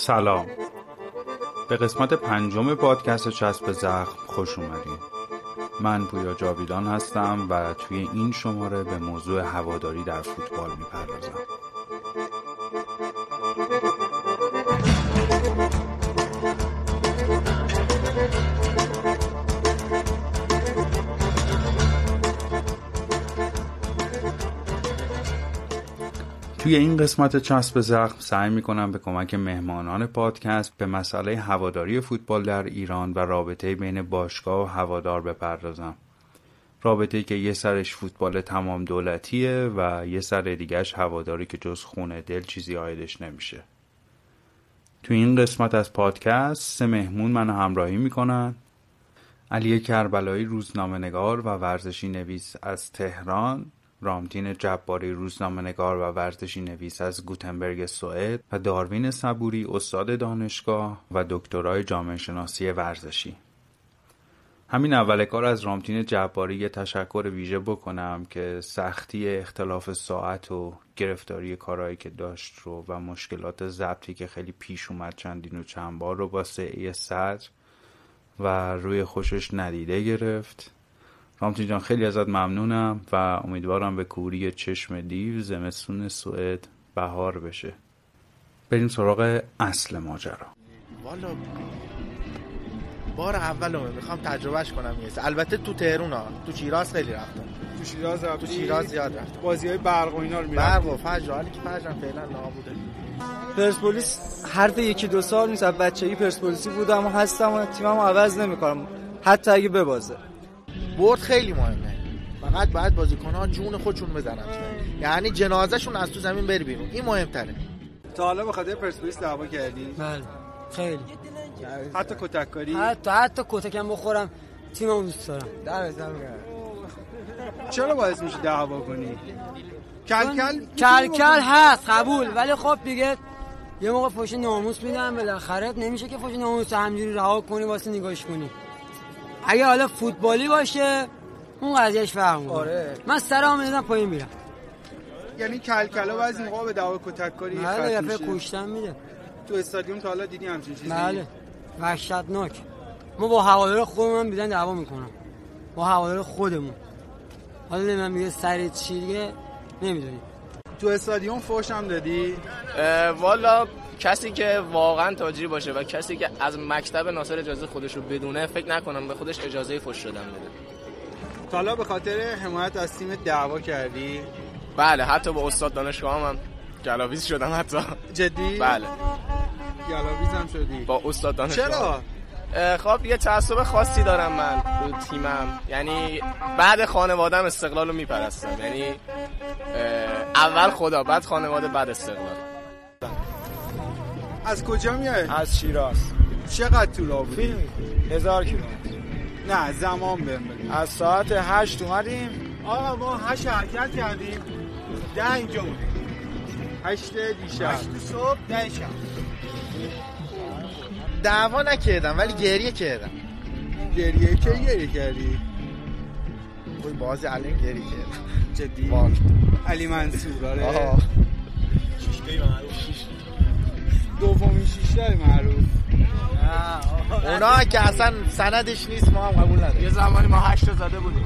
سلام. به قسمت پنجم پادکست چسب زخم خوش اومدین. من پویا جاویدان هستم و توی این شماره به موضوع هواداری در فوتبال می‌پردازم. توی این قسمت چسب زخم سعی می‌کنم به کمک مهمانان پادکست به مسئله هواداری فوتبال در ایران و رابطه بین باشگاه و هوادار بپردازم. رابطه که یه سرش فوتبال تمام دولتیه و یه سر دیگهش هواداری که جز خونه دل چیزی آیدش نمیشه. توی این قسمت از پادکست سه مهمون منو همراهی می‌کنن. علی کربلایی روزنامه نگار و ورزشی نویس از تهران. رامتین جباری روزنامهنگار و ورزشی نویس از گوتنبرگ سوئد و داروین صبوری استاد دانشگاه و دکترای جامعه شناسی ورزشی. همین اول کار از رامتین جباری یه تشکر ویژه بکنم که سختی اختلاف ساعت و گرفتاری کارهایی که داشت رو و مشکلات ضبطی که خیلی پیش اومد چندین و چند بار رو با سعی صدر و روی خوشش ندیده گرفت. رامتین جان خیلی ازت ممنونم و امیدوارم به کوری چشم دیو زمستون سوئد بهار بشه. بریم سراغ اصل ماجرا. والا بار اولمه می‌خوام تجربهش کنم یه البته تو تهرون ها تو شیراز خیلی رفتم. تو شیراز رفتی؟ تو شیراز زیاد رفتم. بازی های برق و اینا رو برق و فجر حالی که فجرم فعلا نابوده. پرسپولیس حرف یکی دو سال نیست بچگی پرسپولیسی بودم و هستم و تیممو عوض نمی‌کنم. حتی اگه ببازه. برد خیلی مهمه. فقط باید بازیکن‌ها جون خودشون بزنن. یعنی جنازهشون از تو زمین بری بیرون. این مهمتره. تا حالا به خاطر پرسپولیس دعوا کردی؟ بله. خیلی. حتی کتککاری؟ حتی حتی کتکم بخورم. تیممو دوست دارم. چرا باعث میشه دعوا کنی؟ کل کل کل کل هست قبول. ولی خب دیگه یه موقع فوش ناموس میدن بالاخره نمیشه که فوش ناموس همجوری رها کنی واسه نگاش کنی. اگه حالا فوتبالی باشه اون قضیهش فرق می‌کنه. آره. من سرام میدم پایین میرم. یعنی کل کلا بعضی موقع به دعوا کتککاری بله ختم یه میشه. کشتن میده. تو استادیوم تا حالا دیدی همچین چیزی؟ بله. وحشتناک. ما با هوادار خودمون بیدن دعوا می‌کنم. با هوادار خودمون. حالا من میگه سر چی دیگه نمی‌دونیم. تو استادیوم فوش هم دادی؟ والا کسی که واقعا تاجری باشه و کسی که از مکتب ناصر اجازه خودش رو بدونه فکر نکنم به خودش اجازه فش شدن بده. حالا به خاطر حمایت از تیم دعوا کردی؟ بله حتی با استاد دانشگاه هم, هم گلاویز شدم حتی. جدی؟ بله. گلاویز هم شدی؟ با استاد دانشگاه. چرا؟ خب یه تعصب خاصی دارم من رو تیمم. یعنی بعد خانوادم استقلال رو میپرستم. یعنی اول خدا بعد خانواده بعد استقلال. از کجا میای؟ از شیراز. چقدر تو راه بودی؟ هزار کیلومتر نه زمان بهم بگو از ساعت هشت اومدیم. آقا ما هشت حرکت کردیم. ده اینجا بودیم. هشت دیشب. صبح ده شب. دعوا نکردم ولی گریه کردم. گریه که گریه کردی؟ توی بازی الان گریه کردم. جدی. علی منصور آره. آها. دومین شیشتای معروف. اونا که اصلا سندش نیست ما هم قبول نداریم. یه زمانی ما هشت زده بودیم.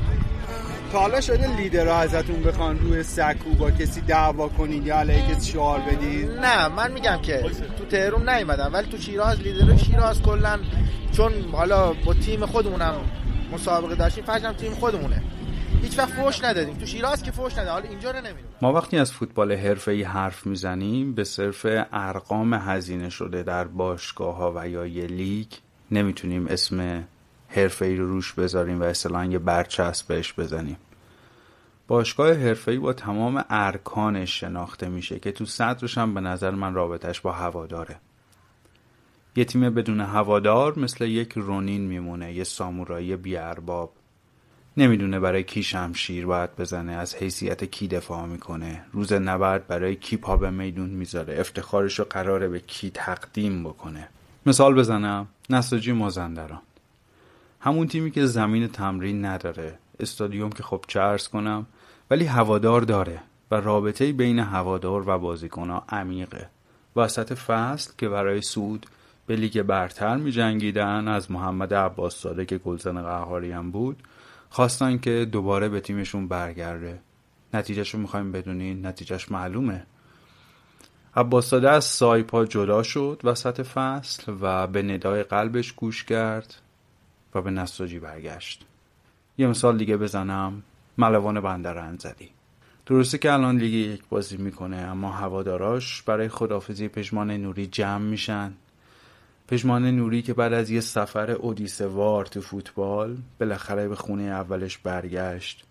تا حالا شده لیدرها ازتون بخوان روی سکو با کسی دعوا کنید یا علیه کسی شعار بدید نه من میگم که تو تهرون نیومدم ولی تو شیراز لیدر شیراز کلا چون حالا با تیم خودمونم مسابقه داشتیم فجرم تیم خودمونه. هیچ وقت فوش ندادیم. تو شیراز که فوش ندادیم. حالا اینجا رو نمی‌دونم. ما وقتی از فوتبال حرفه‌ای حرف می‌زنیم به صرف ارقام هزینه شده در باشگاه ها و یا یه لیگ نمی‌تونیم اسم حرفه‌ای رو روش بذاریم و اصطلاحاً یه برچسب بهش بزنیم. باشگاه حرفه‌ای با تمام ارکانش شناخته میشه که تو صدرش هم به نظر من رابطش با هواداره. یه تیم بدون هوادار مثل یک رونین میمونه یه سامورایی بیارباب. نمی‌دونه برای کی شمشیر باید بزنه از حیثیت کی دفاع می‌کنه. روز نبرد برای کی پا به میدون می‌ذاره. افتخارش رو قراره به کی تقدیم بکنه. مثال بزنم نساجی مازندران. همون تیمی که زمین تمرین نداره. استادیوم که خب چرس کنم ولی هوادار داره و رابطه بین هوادار و بازیکنها عمیقه. وسط فصل که برای سود به لیگ برتر می جنگیدن از محمد عباس ساده که گلزن قهاری هم بود خواستن که دوباره به تیمشون برگرده. نتیجهش رو می‌خوایم بدونین نتیجهش معلومه. عباس ساده از سایپا جدا شد وسط فصل و به ندای قلبش گوش کرد و به نساجی برگشت. یه مثال دیگه بزنم. ملوان بندر انزلی درسته که الان لیگ یک بازی می‌کنه اما هواداراش برای خدافزی پژمان نوری جمع میشن. پژمان نوری که بعد از یه سفر اودیسه وار تو فوتبال بالاخره به خونه اولش برگشت.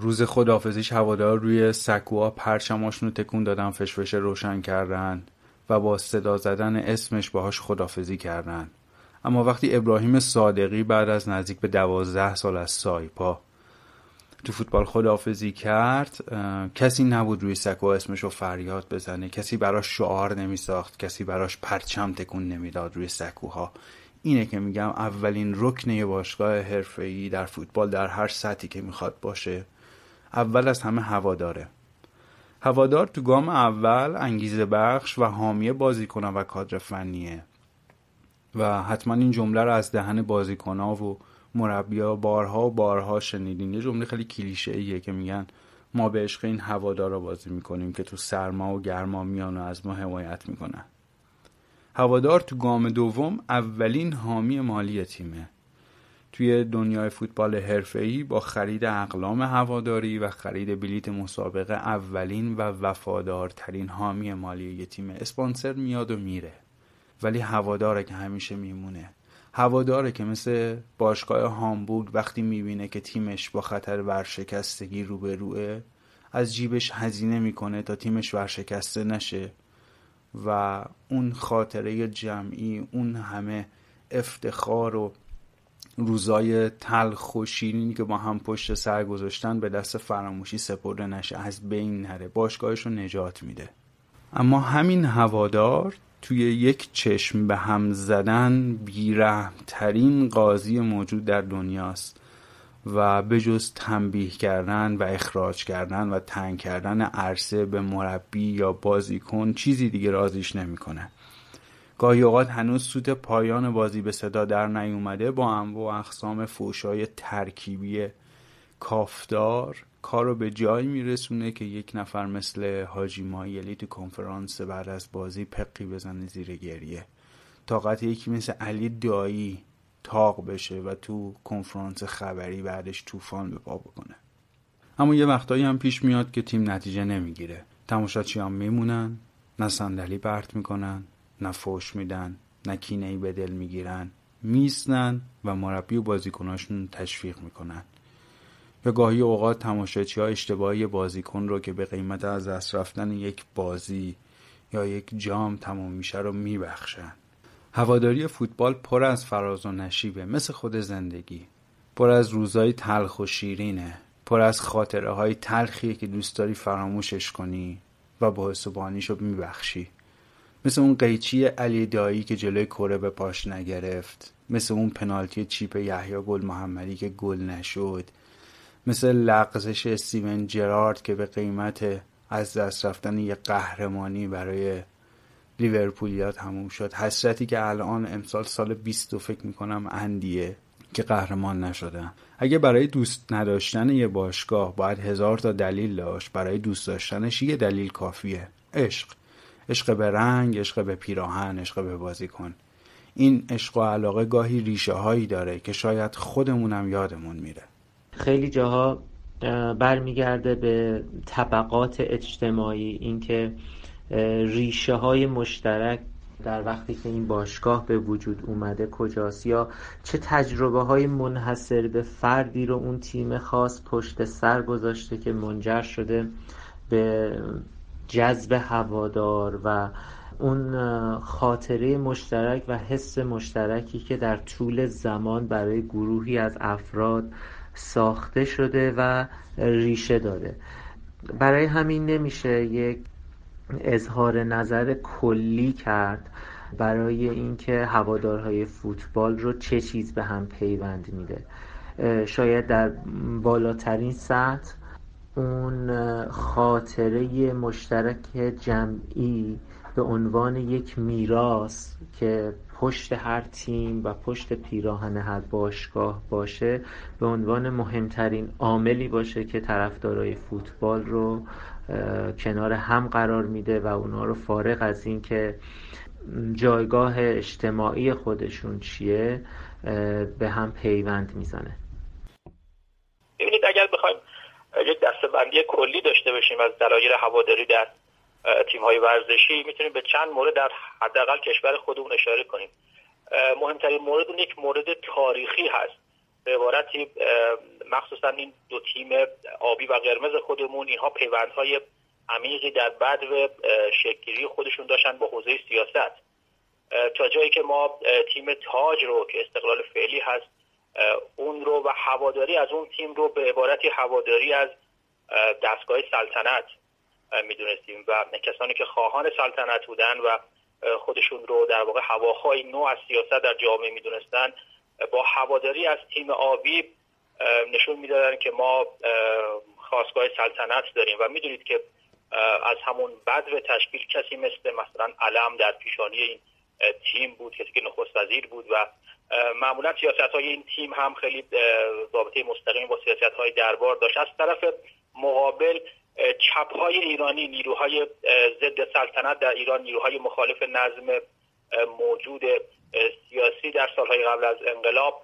روز خدافزیش هوادار روی سکوها پرچماشون رو تکون دادن فشفشه روشن کردن و با صدا زدن اسمش باهاش خدافزی کردن. اما وقتی ابراهیم صادقی بعد از نزدیک به دوازده سال از سایپا تو فوتبال خداحافظی کرد کسی نبود روی سکو اسمش رو فریاد بزنه کسی براش شعار نمی ساخت کسی براش پرچم تکون نمی‌داد روی سکوها. اینه که میگم اولین رکن باشگاه حرفه‌ای در فوتبال در هر سطحی که می‌خواد باشه. اول از همه هواداره. هوادار تو گام اول انگیزه بخش و حامی بازیکن و کادر فنیه. و حتما این جمله رو از دهن بازیکنها و مربیا بارها و بارها شنیدین. یه جمله خیلی کلیشه ایه که میگن ما به عشق این هوادارا بازی می‌کنیم که تو سرما و گرما میان و از ما حمایت می‌کنن. هوادار تو گام دوم اولین حامی مالی تیمه. توی دنیای فوتبال حرفه‌ای با خرید اقلام هواداری و خرید بلیت مسابقه اولین و وفادارترین حامی مالی یه تیمه. اسپانسر میاد و میره. ولی هواداره که همیشه میمونه. هواداره که مثل باشگاه هامبورگ وقتی می‌بینه که تیمش با خطر ورشکستگی روبروه از جیبش هزینه می‌کنه تا تیمش ورشکسته نشه و اون خاطره جمعی اون همه افتخار و روزای تلخ و شیرینی که با هم پشت سر گذاشتن به دست فراموشی سپرده نشه از بین نره باشگاهش رو نجات میده. اما همین هوادار توی یک چشم به هم زدن بیرحمترین قاضی موجود در دنیاست و به جز تنبیه کردن و اخراج کردن و تنگ کردن عرصه به مربی یا بازیکن چیزی دیگه رازیش نمی‌کنه. گاهی اوقات هنوز سوت پایان بازی به صدا در نیومده با انواع و اقسام فوشای ترکیبی کافدار کار رو به جایی میرسونه که یک نفر مثل حاجی مایلی تو کنفرانس بعد از بازی پقی بزنه زیر گریه. طاقت یکی مثل علی دایی تاق بشه و تو کنفرانس خبری بعدش طوفان به پا بکنه. اما یه وقتایی هم پیش میاد که تیم نتیجه نمی‌گیره. تماشاچی هم میمونن؟ نه صندلی برت می‌کنن نه فوش میدن نه کینه به دل می‌گیرن. میسنن و مربی و بازیکناشون تشویق می‌کنن. یا گاهی اوقات تماشاچی ها اشتباهی بازیکن رو که به قیمت از دست رفتن یک بازی یا یک جام تمام میشه رو میبخشن. هواداری فوتبال پر از فراز و نشیبه مثل خود زندگی. پر از روزای تلخ و شیرینه. پر از خاطره های تلخیه که دوست داری فراموشش کنی و با حسابانیش رو میبخشی. مثل اون قیچی علی دایی که جلوی کره به پاش نگرفت. مثل اون پنالتی چیپ یحیی گل محمدی که گل نشد. مثل لغزش استیون جرارد که به قیمت از دست رفتن یه قهرمانی برای لیورپولیا تموم شد. حسرتی که الان امسال سال 20 فکر می‌کنم اندیه که قهرمان نشدن. اگه برای دوست نداشتن یه باشگاه باید هزار تا دلیل داشت برای دوست داشتنش یه دلیل کافیه. عشق. عشق به رنگ عشق به پیراهن عشق به بازیکن. این عشق و علاقه گاهی ریشه هایی داره که شاید خودمونم یادمون میره. خیلی جاها برمیگرده به طبقات اجتماعی. اینکه ریشه های مشترک در وقتی که این باشگاه به وجود اومده کجاست؟ یا چه تجربه های منحصر به فردی رو اون تیم خاص پشت سر گذاشته که منجر شده به جذب هوادار و اون خاطره مشترک و حس مشترکی که در طول زمان برای گروهی از افراد ساخته شده و ریشه داده برای همین نمیشه یک اظهار نظر کلی کرد برای اینکه هوادارهای فوتبال رو چه چیز به هم پیوند میده. شاید در بالاترین سطح اون خاطره مشترک جمعی به عنوان یک میراث که پشت هر تیم و پشت پیراهن هر باشگاه باشه به عنوان مهمترین عاملی باشه که طرفدارای فوتبال رو کنار هم قرار میده و اونا رو فارغ از اینکه جایگاه اجتماعی خودشون چیه به هم پیوند می‌زنه. ببینید اگر بخوایم یک دستبندی کلی داشته باشیم از دلایل هواداری در تیم های ورزشی می‌تونیم به چند مورد در حداقل کشور خودمون اشاره کنیم. مهمترین مورد اون یک مورد تاریخی هست. به عبارتی مخصوصا این دو تیم آبی و قرمز خودمون اینها پیوندهای عمیقی در بد و شکلی خودشون داشتن با حوزه سیاست. تا جایی که ما تیم تاج رو که استقلال فعلی هست اون رو و هواداری از اون تیم رو به عبارتی هواداری از دستگاه سلطنت می‌دونستیم و کسانی که خواهان سلطنت بودن و خودشون رو در واقع هواهای نو از سیاست در جامعه می‌دونستن با هواداری از تیم آبی نشون می‌دادن که ما خواستگاه سلطنت داریم و می‌دونید که از همون بد و تشکیل کسی مثل مثلا علم در پیشانی این تیم بود کسی که نخست وزیر بود و معمولا سیاست های این تیم هم خیلی رابطه مستقیم با سیاست های دربار داشت. از طرف مقابل چپ ایرانی نیروهای ضد سلطنت در ایران نیروهای مخالف نظم موجود سیاسی در سالهای قبل از انقلاب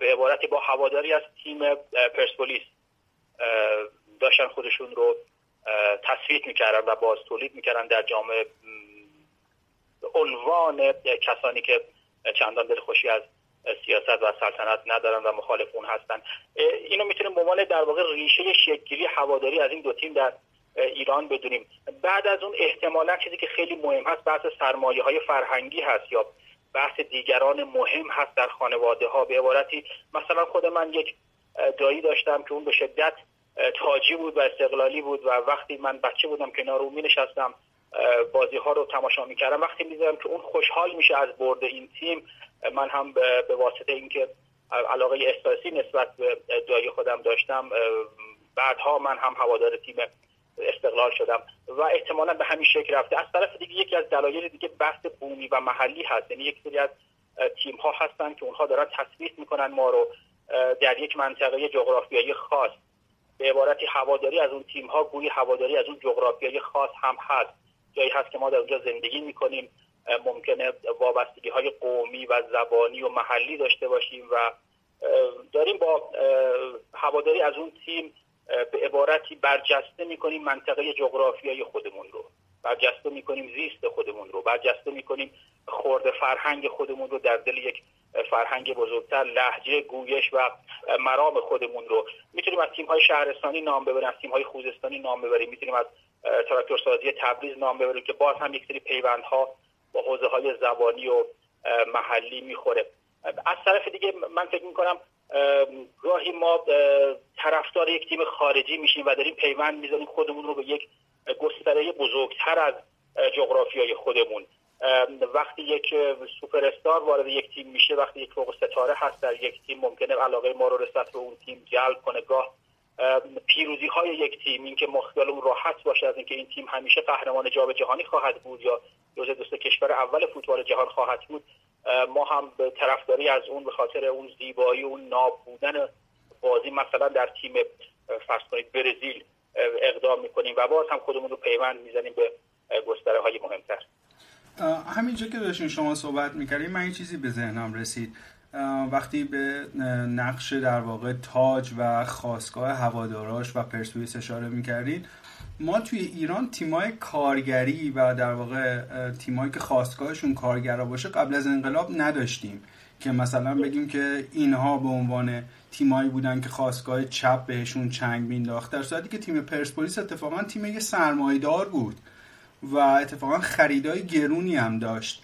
به عبارتی با هواداری از تیم پرسپولیس داشتن خودشون رو تصویت می‌کردن و باز تولید می‌کردن در جامعه عنوان کسانی که چندان دلخوشی از سیاست و سلطنت ندارن و مخالف اون هستن اینو می‌تونیم به در واقع ریشه شکلگیری هواداری از این دو تیم در ایران بدونیم. بعد از اون احتمالا چیزی که خیلی مهم هست بحث سرمایه های فرهنگی هست یا بحث دیگران مهم هست در خانواده ها به عبارتی مثلا خود من یک دایی داشتم که اون به شدت تاجی بود و استقلالی بود و وقتی من بچه بودم کنار او می نشستم بازی ها رو تماشا می‌کردم. وقتی می‌دیدم که اون خوشحال میشه از برد این تیم من هم به واسطه اینکه علاقه احساسی نسبت به دایی خودم داشتم بعدها من هم هوادار تیم استقلال شدم و احتمالا به همین شکل رفته. از طرف دیگه یکی از دلایل دیگه بحث بومی و محلی هست. یعنی یک سری از تیم ها هستن که اونها دارن تثبیت می‌کنن ما رو در یک منطقه جغرافیایی خاص. به عبارتی هواداری از اون تیم ها گویی هواداری از اون جغرافیایی خاص هم هست. جایی هست که ما در اونجا زندگی می‌کنیم. ممکنه وابستگی های قومی و زبانی و محلی داشته باشیم و داریم با هواداری از اون تیم به عبارتی برجسته می‌کنیم منطقه جغرافیایی خودمون رو. برجسته می‌کنیم زیست خودمون رو. برجسته می‌کنیم خورده فرهنگ خودمون رو در دل یک فرهنگ بزرگتر لحجه گویش و مرام خودمون رو. می‌تونیم از تیم های شهرستانی نام ببریم از تیم های خوزستانی نام ببریم. می‌تونیم از تراکتورسازی تبریز نام ببریم که باز هم یک سری پیوندها با حوزه های زبانی و محلی می‌خوره. از طرف دیگه من فکر می‌کنم گاهی ما طرفدار یک تیم خارجی میشیم و داریم پیوند می‌زنیم خودمون رو به یک گستره بزرگتر از جغرافیای خودمون. وقتی یک سوپر استار وارد یک تیم میشه وقتی یک فوق ستاره هست در یک تیم ممکنه علاقه ما رو نسبت به اون تیم جلب کنه گاه پیروزی های یک تیم اینکه ما خیالمون راحت باشه از اینکه این تیم همیشه قهرمان جام جهانی خواهد بود یا جزء دوست کشور اول فوتبال جهان خواهد بود ما هم به طرفداری از اون به خاطر اون زیبایی اون ناب بودن بازی مثلا در تیم فرض کنید برزیل اقدام می‌کنیم و باز هم خودمون رو پیوند می‌زنیم به گستره های مهمتر. همینجا که داشتین شما صحبت می‌کردیم من این چیزی به ذهنم رسید. وقتی به نقش در واقع تاج و خواستگاه هواداراش و پرسپولیس اشاره می‌کردید ما توی ایران تیمای کارگری و در واقع تیمایی که خواستگاهشون کارگرا باشه قبل از انقلاب نداشتیم که مثلا بگیم که اینها به عنوان تیمایی بودن که خواستگاه چپ بهشون چنگ مینداخت در صورتی که تیم پرسپولیس اتفاقا تیم یه سرمایدار بود و اتفاقا خریدای گرونی هم داشت.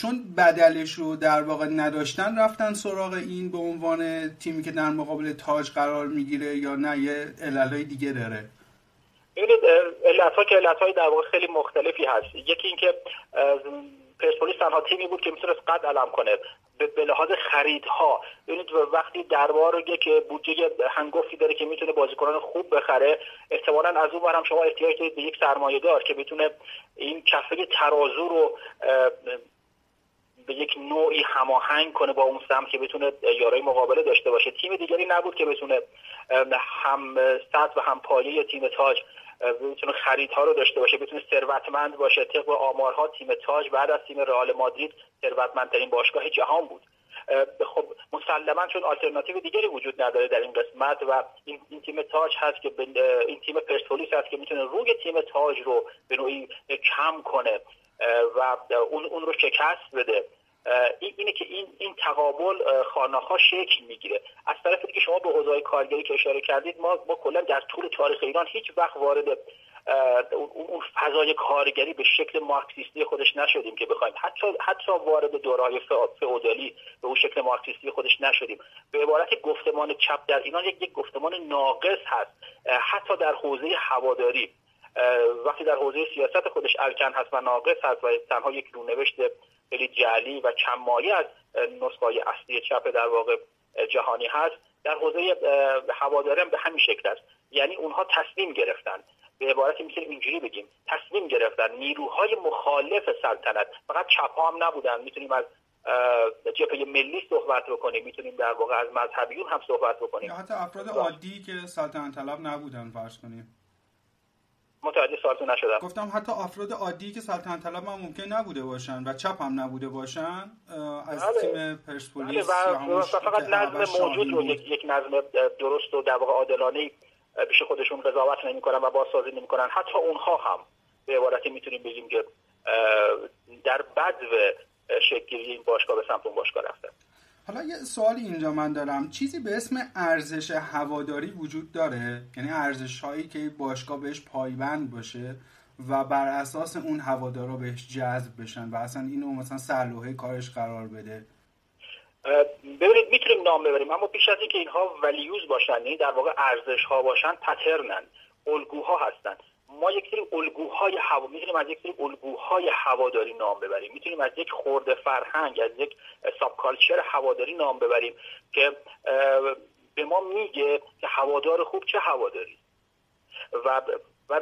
چون بدلش رو در واقع نداشتن رفتن سراغ این به عنوان تیمی که در مقابل تاج قرار می‌گیره یا نه یه علتهای دیگه داره. ببینید علت ها که علت های در واقع خیلی مختلفی هست. یکی اینکه پرسپولیس تنها تیمی بود که می‌تونست قد علم کنه. به لحاظ خریدها. ببینید وقتی دربار یک بودجه هنگفتی داره که می‌تونه بازیکنان خوب بخره احتمالا از اون برم شما احتیاج دارید به یک سرمایه دار که بتونه این کفه ترازو رو به یک نوعی هماهنگ کنه با اون سمت که بتونه یارای مقابله داشته باشه. تیم دیگری نبود که بتونه هم سطح و هم پایه تیم تاج بتونه خریدها رو داشته باشه بتونه ثروتمند باشه. طبق آمارها تیم تاج بعد از تیم رئال مادرید ثروتمندترین باشگاه جهان بود. خب مسلما چون آلترناتیو دیگری وجود نداره در این قسمت و این, این تیم تاج هست که این تیم پرسپولیس هست که می‌تونه روی تیم تاج رو به نوعی کم کنه. و اون اون رو شکست بده. اینه که این این تقابل خاناخا شکل می‌گیره. از طرف دیگه شما به حوزه کارگری که اشاره کردید ما ما کلا در طول تاریخ ایران هیچ وقت وارد اون فضای کارگری به شکل مارکسیستی خودش نشدیم که بخوایم. حتی حتی وارد دورهای فئودالی به اون شکل مارکسیستی خودش نشدیم. به عبارت گفتمان چپ در ایران یک گفتمان ناقص هست. حتی در حوزه هواداری. وقتی در حوزه سیاست خودش الکن هست و ناقص هست و تنها یک رونوشت خیلی جعلی و کمایی از نسخه اصلی چپ در واقع جهانی هست در حوزه هواداری هم به همین شکل است. یعنی اونها تصمیم گرفتن. به عبارتی می‌تونیم اینجوری بگیم تصمیم گرفتن. نیروهای مخالف سلطنت. فقط چپ هم نبودن. می‌تونیم از جبهه ملی صحبت بکنیم. می‌تونیم در واقع از مذهبیون هم صحبت بکنیم. حتی افراد عادی که سلطنت طلب نبودن فرض کنیم. متوجه سوالتون نشدم. گفتم حتی افراد عادی که سلطنت طلب هم ممکن نبوده باشن و چپ هم نبوده باشن از بله. تیم پرسپولیس بله و, فقط نظم موجود رو یک, یک نظم درست و در واقع عادلانه پیش خودشون قضاوت نمی‌کنن و بازسازی نمی‌کنن. حتی اونها هم به عبارتی می‌تونیم بگیم که در بدو شکلی این باشگاه به سمت اون باشگاه رفتن حالا یه سوالی اینجا من دارم. چیزی به اسم ارزش هواداری وجود داره؟ یعنی ارزش هایی که باشگاه بهش پایبند باشه و بر اساس اون هوادارا بهش جذب بشن و اصلا اینو مثلا سرلوحه کارش قرار بده؟ ببینید می‌تونیم نام ببریم. اما بیش از اینکه اینها ولیوز باشن یعنی در واقع ارزش ها باشن پترنن الگوها هستند ما یک سری الگوهای هوا می‌تونیم از یک سری الگوهای هواداری نام ببریم. می‌تونیم از یک خورده فرهنگ از یک ساب کالچر هواداری نام ببریم که به ما میگه که هوادار خوب چه هواداری. و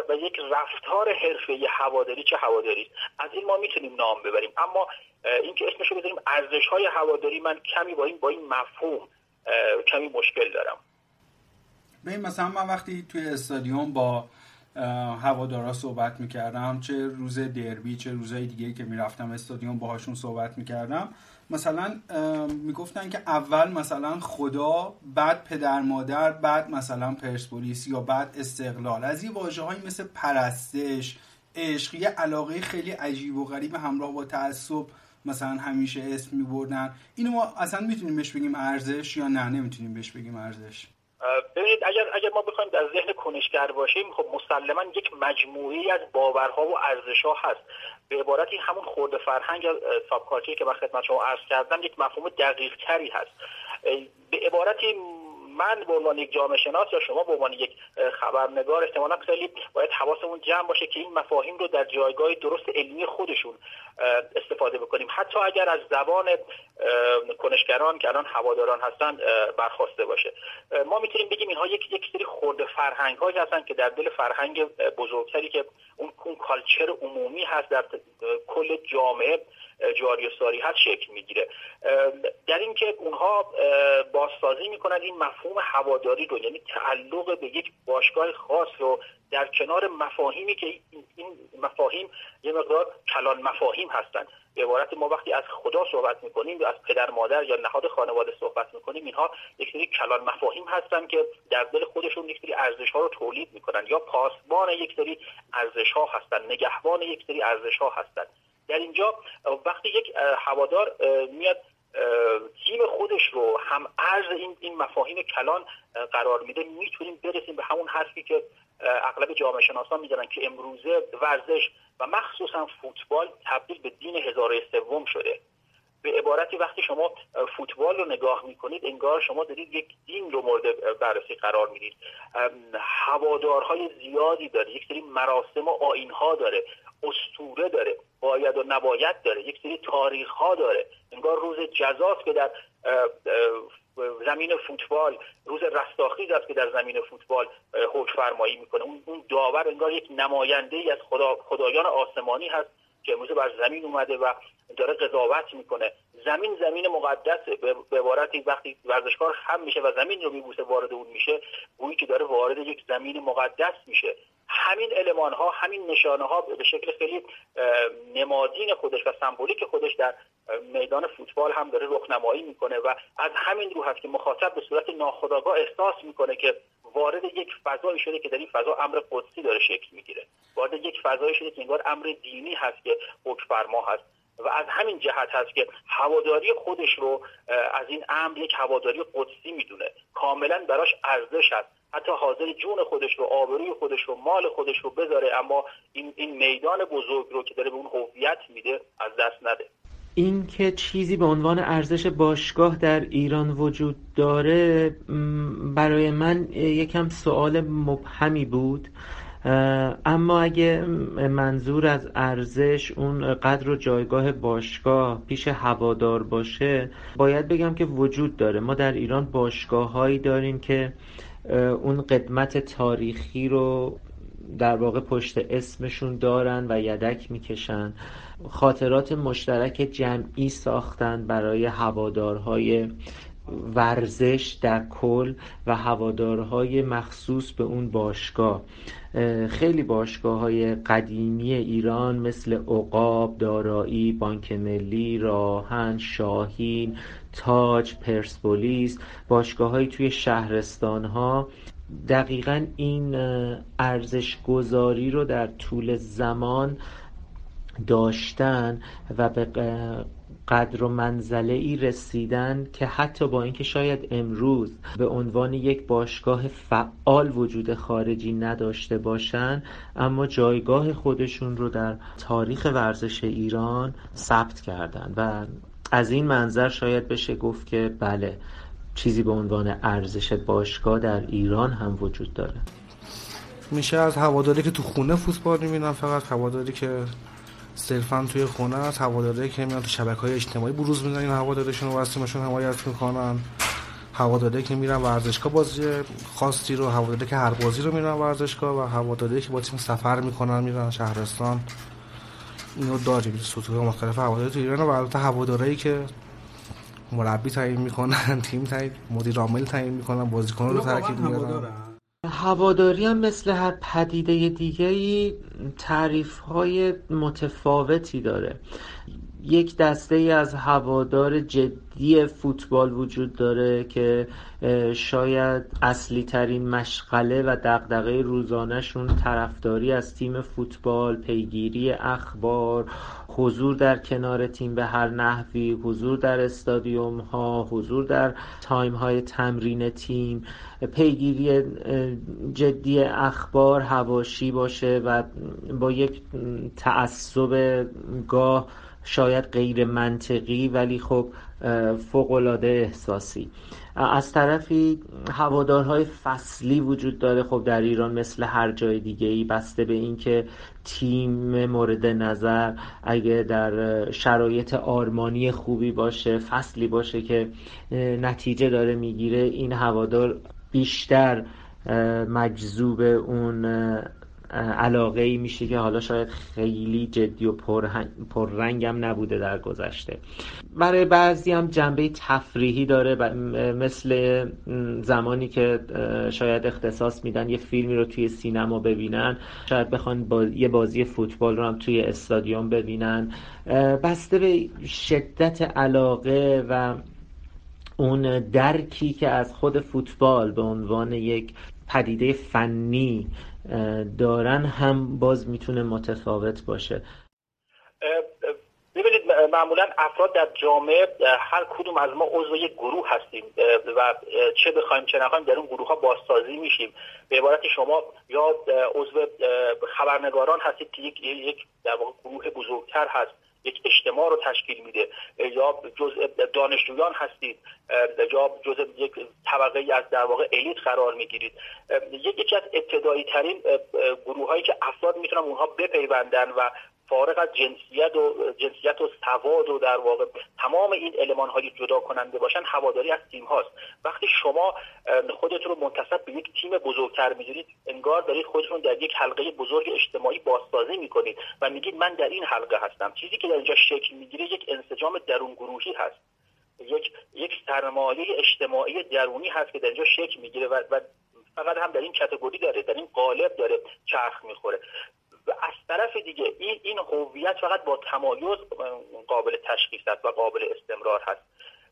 و, یک رفتار حرفه هواداری چه هواداری. از این ما می‌تونیم نام ببریم. اما اینکه اسمشو بذاریم ارزش های هواداری من کمی با این با این مفهوم کمی مشکل دارم. ببین مثلا من وقتی توی استادیوم با هوادارا صحبت می‌کردم چه روز دربی چه روزهای دیگه که می‌رفتم استادیوم باهاشون صحبت می‌کردم. مثلا می‌گفتن که اول مثلا خدا بعد پدر مادر بعد مثلا پرسپولیس یا بعد استقلال. از یه واجه مثل پرستش عشق یه علاقه خیلی عجیب و غریب همراه با تعصب مثلا همیشه اسم میبردن. اینو ما اصلا می‌تونیم بهش بگیم ارزش یا نه؟ نمی‌تونیم بهش بگیم ارزش. ببینید اگر اگر ما بخوایم در ذهن کنشگر باشیم خب مسلما یک مجموعی از باورها و ارزشها هست. به عبارتی همون خورده فرهنگ سابکارچی که من خدمت شما عرض کردم یک مفهوم دقیق تری هست به عبارتی من به عنوان یک جامعه شناس یا شما به عنوان یک خبرنگار احتمالا خیلی باید حواسمون جمع باشه که این مفاهیم رو در جایگاه درست علمی خودشون استفاده بکنیم. حتی اگر از زبان کنشگران که الان هواداران هستن برخواسته باشه. ما می‌تونیم بگیم اینها یک یک سری خورده فرهنگ هایی هستن که در دل فرهنگ بزرگتری که اون اون کالچر عمومی هست در کل جامعه جاری و ساری هست شکل می‌گیره. در اینکه اونها بازسازی می‌کنن این مفهوم هواداری رو یعنی تعلق به یک باشگاه خاص رو در کنار مفاهیمی که این مفاهیم یه مقدار کلان مفاهیم هستند به عبارت ما وقتی از خدا صحبت می‌کنیم یا از پدر مادر یا نهاد خانواده صحبت می‌کنیم اینها یک سری کلان مفاهیم هستند که در دل خودشون یک سری ارزش ها رو تولید می‌کنن یا پاسبان یک سری ارزش ها هستند نگهبان یک سری ارزش ها هستند در اینجا وقتی یک هوادار میاد تیم خودش رو هم ارز این, این مفاهیم کلان قرار میده می‌تونیم برسیم به همون حرفی که اغلب جامعه شناسان می‌دونن که امروزه ورزش و مخصوصا فوتبال تبدیل به دین هزاره سوم شده. به عبارتی وقتی شما فوتبال رو نگاه می‌کنید انگار شما دارید یک دین رو مورد بررسی قرار می‌دید. هوادارهای زیادی داره یک سری مراسم و آینها داره استوره داره باید و نباید داره یک سری تاریخ ها داره. انگار روز جزاست که در زمین فوتبال روز رستاخیز است که در زمین فوتبال حکم فرمایی می‌کنه. اون داور انگار یک نماینده ای از خدا، خدایان آسمانی هست که امروز بر زمین اومده و داره قضاوت می‌کنه. زمین زمین مقدسه به عبارتی وقتی ورزشکار خم میشه و زمین رو میبوسه وارد اون میشه گویی که داره وارد یک زمین مقدس میشه. همین المان ها همین نشانه ها به شکل خیلی نمادین خودش و سمبولیک خودش در میدان فوتبال هم داره رخنمایی می‌کنه و از همین رو هست که مخاطب به صورت ناخودآگاه احساس می‌کنه که وارد یک فضایی شده که در این فضا امر قدسی داره شکل می‌گیره. وارد یک فضایی شده که انگار امر دینی هست که حکم فرما هست. و از همین جهت هست که هواداری خودش رو از این امر یک هواداری قدسی می‌دونه. کاملا براش ارزش هست. حتی حاضر جون خودش رو آبروی خودش رو مال خودش رو بذاره اما این, این میدان بزرگ رو که داره به اون هویت میده از دست نده. اینکه چیزی به عنوان ارزش باشگاه در ایران وجود داره برای من یکم سوال مبهمی بود. اما اگه منظور از ارزش اون قدر و جایگاه باشگاه پیش هوادار باشه باید بگم که وجود داره. ما در ایران باشگاه هایی داریم که اون قدمت تاریخی رو در واقع پشت اسمشون دارن و یدک می‌کشن. خاطرات مشترک جمعی ساختن برای هوادارهای ورزش در کل و هوادارهای مخصوص به اون باشگاه. خیلی باشگاه های قدیمی ایران مثل عقاب، دارایی، بانک ملی، راهن، شاهین، تاج، پرسپولیس باشگاه توی شهرستان ها دقیقا این ارزش گذاری رو در طول زمان داشتن و به قدر و منزله ای رسیدن که حتی با اینکه شاید امروز به عنوان یک باشگاه فعال وجود خارجی نداشته باشن اما جایگاه خودشون رو در تاریخ ورزش ایران ثبت کردن و از این منظر شاید بشه گفت که بله چیزی به عنوان ارزش باشگاه در ایران هم وجود داره. میشه از هواداری که تو خونه فوتبال می‌بینم فقط هواداری که صرفا توی خونه است هواداری که میان تو شبکه های اجتماعی بروز میدن این هوادارشون و تیمشون حمایت می‌کنن. هواداری که میرن ورزشگاه بازی خاصی رو هواداری که هر بازی رو میرن ورزشگاه و هواداری که با تیم سفر می‌کنن میرن شهرستان. اینو داریم سطوح مختلف هواداری تو ایران و البته هواداری که مربی تعیین می‌کنن تیم تعیین مدیر عامل تعیین می‌کنن بازیکن رو ترکیب میارن هواداری هم مثل هر پدیده دیگری تعریف های متفاوتی داره. یک دسته ای از هوادار جدی فوتبال وجود داره که شاید اصلی ترین مشغله و دقدقه روزانهشون طرفداری از تیم فوتبال پیگیری اخبار حضور در کنار تیم به هر نحوی حضور در استادیوم ها حضور در تایم های تمرین تیم پیگیری جدی اخبار هواشی باشه و با یک تعصب گاه شاید غیر منطقی ولی خب فوقالعاده احساسی. از طرفی هوادارهای فصلی وجود داره. خب در ایران مثل هر جای دیگه ای بسته به اینکه تیم مورد نظر اگه در شرایط آرمانی خوبی باشه فصلی باشه که نتیجه داره می‌گیره این هوادار بیشتر مجذوب اون علاقه ای میشه که حالا شاید خیلی جدی و پررنگ هم نبوده در گذشته. برای بعضی هم جنبه تفریحی داره مثل زمانی که شاید اختصاص میدن یه فیلمی رو توی سینما ببینن شاید بخوان با یه بازی فوتبال رو هم توی استادیوم ببینن. بسته به شدت علاقه و اون درکی که از خود فوتبال به عنوان یک پدیده فنی دارن هم باز می‌تونه متفاوت باشه. ببینید معمولا افراد در جامعه هر کدوم از ما عضو یک گروه هستیم و چه بخوایم چه نخوایم در اون گروه ها بازسازی میشیم. به عبارت شما یا عضو خبرنگاران هستید که یک در واقع گروه بزرگتر هست. یک اجتماع رو تشکیل میده. یا جزء دانشجویان هستید. یا جزء یک طبقه از در واقع الیت قرار می‌گیرید. یکی از ابتدایی ترین گروه هایی که افراد می‌تونن اونها بپیوندن و فارغ از جنسیت و جنسیت و سواد و در واقع تمام این المان های جدا کننده باشن هواداری از تیم هاست. وقتی شما خودتون رو منتصب به یک تیم بزرگتر می‌دونید انگار دارید خودتون در یک حلقه بزرگ اجتماعی بازسازی می‌کنید و میگید من در این حلقه هستم. چیزی که در اینجا شکل می‌گیره یک انسجام درون گروهی هست. یک یک سرمایه اجتماعی درونی هست که در اینجا شکل می‌گیره و, و فقط هم در این کتگوری داره در این قالب داره چرخ می‌خوره. از طرف دیگه این این هویت فقط با تمایز قابل تشخیص است و قابل استمرار هست.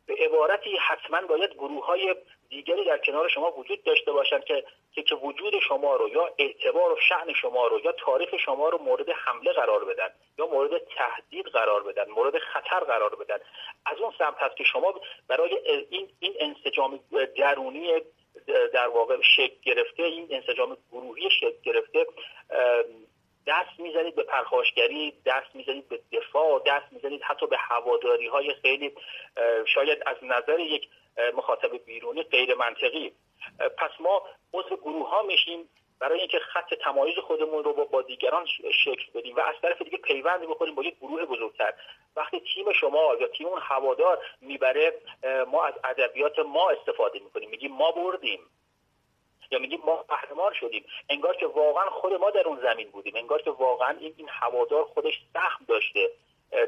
به عبارتی حتما باید گروه های دیگری در کنار شما وجود داشته باشند که که وجود شما رو یا اعتبار و شعن شما رو یا تاریخ شما رو مورد حمله قرار بدن یا مورد تهدید قرار بدن مورد خطر قرار بدن. از اون سمت هست که شما برای این این انسجام درونی در واقع شکل گرفته این انسجام گروهی شکل گرفته دست می‌زنید به پرخاشگری دست می‌زنید به دفاع دست می‌زنید حتی به هواداری های خیلی شاید از نظر یک مخاطب بیرونی غیر منطقی. پس ما عضو گروه ها میشیم برای اینکه خط تمایز خودمون رو با دیگران شکل بدیم و از طرف دیگه پیوند بخوریم با یک گروه بزرگتر. وقتی تیم شما یا تیم اون هوادار می‌بره ما از ادبیات ما استفاده می‌کنیم. میگیم ما بردیم. یا میگیم ما قهرمان شدیم. انگار که واقعا خود ما در اون زمین بودیم. انگار که واقعا این این هوادار خودش سهم داشته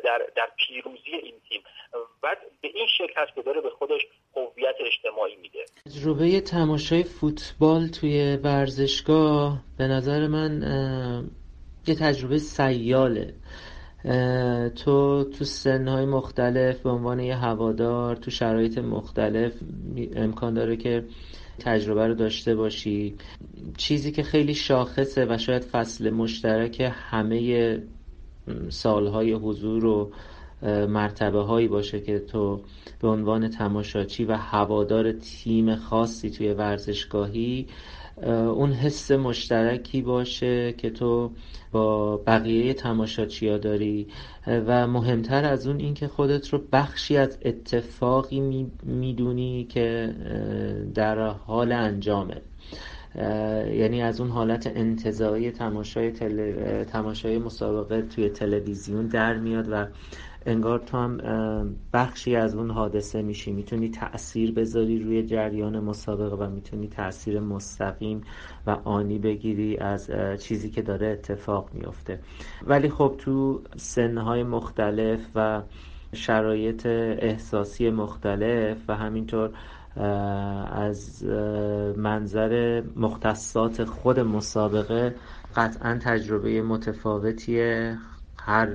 در در پیروزی این تیم. و به این شکل هست که داره به خودش هویت اجتماعی میده. تجربه تماشای فوتبال توی ورزشگاه به نظر من یه تجربه سیاله. تو تو سنهای مختلف به عنوان یه هوادار تو شرایط مختلف امکان داره که تجربه رو داشته باشی. چیزی که خیلی شاخصه و شاید فصل مشترک همه سالهای حضور و مرتبه هایی باشه که تو به عنوان تماشاچی و هوادار تیم خاصی توی ورزشگاهی اون حس مشترکی باشه که تو با بقیه تماشاچی داری. و مهمتر از اون اینکه خودت رو بخشی از اتفاقی می‌دونی که در حال انجامه. یعنی از اون حالت انتظایی تماشای, تل... تماشای مسابقه توی تلویزیون در میاد و انگار تو هم بخشی از اون حادثه میشی. می‌تونی تاثیر بذاری روی جریان مسابقه و می‌تونی تاثیر مستقیم و آنی بگیری از چیزی که داره اتفاق میفته ولی خب تو سنهای مختلف و شرایط احساسی مختلف و همینطور از منظر مختصات خود مسابقه قطعا تجربه متفاوتیه. هر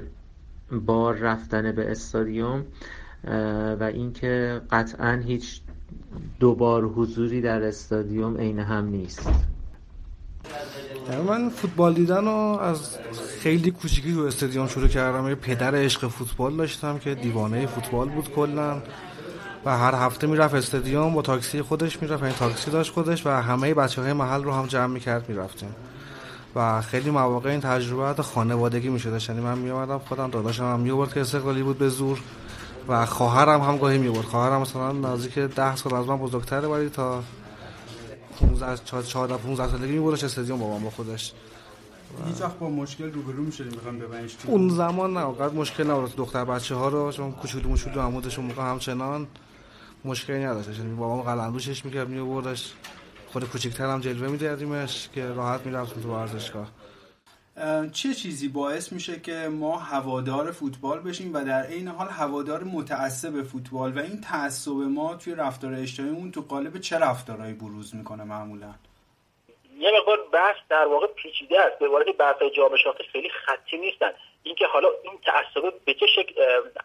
بار رفتن به استادیوم و اینکه قطعا هیچ دوبار حضوری در استادیوم عین هم نیست. من فوتبال دیدن رو از خیلی کوچیکی تو استادیوم شروع کردم. یه پدر عشق فوتبال داشتم که دیوانه فوتبال بود کلا. و هر هفته می‌رفت استادیوم با تاکسی خودش می‌رفت این یعنی تاکسی داشت خودش و همه بچه های محل رو هم جمع می‌کرد می‌رفتیم. و خیلی مواقع این تجربه خانوادگی می‌شده یعنی من میومدم خودم داداشم هم میورد که استقلالی بود به زور و خواهرم هم گاهی میورد خواهرم مثلا نزدیک ده سال از من بزرگتره ولی تا 15 14 15 سالگی میبردش استادیوم بابام با خودش. هیچ وقت با مشکل روبرو می‌شدیم می‌خوام ببینش اون زمان نه اونقدر مشکل نبود. دختر بچه ها رو چون کوچولو موچولو عمودشون موقع همچنان مشکلی نداشت. یعنی بابام قلندوشش می‌کرد میوردش خود کوچکتر هم جلوه میدادیمش که راحت می‌رفتیم تو ورزشگاه. چه چیزی باعث میشه که ما هوادار فوتبال بشیم و در عین حال هوادار متعصب فوتبال و این تعصب ما توی رفتار اجتماعیمون تو قالب چه رفتارهایی بروز می‌کنه معمولا؟ یه مقدار بحث در واقع پیچیده است به عبارت بحث جامعه شناختی خیلی خطی نیستن. اینکه حالا این تعصب به چه شکل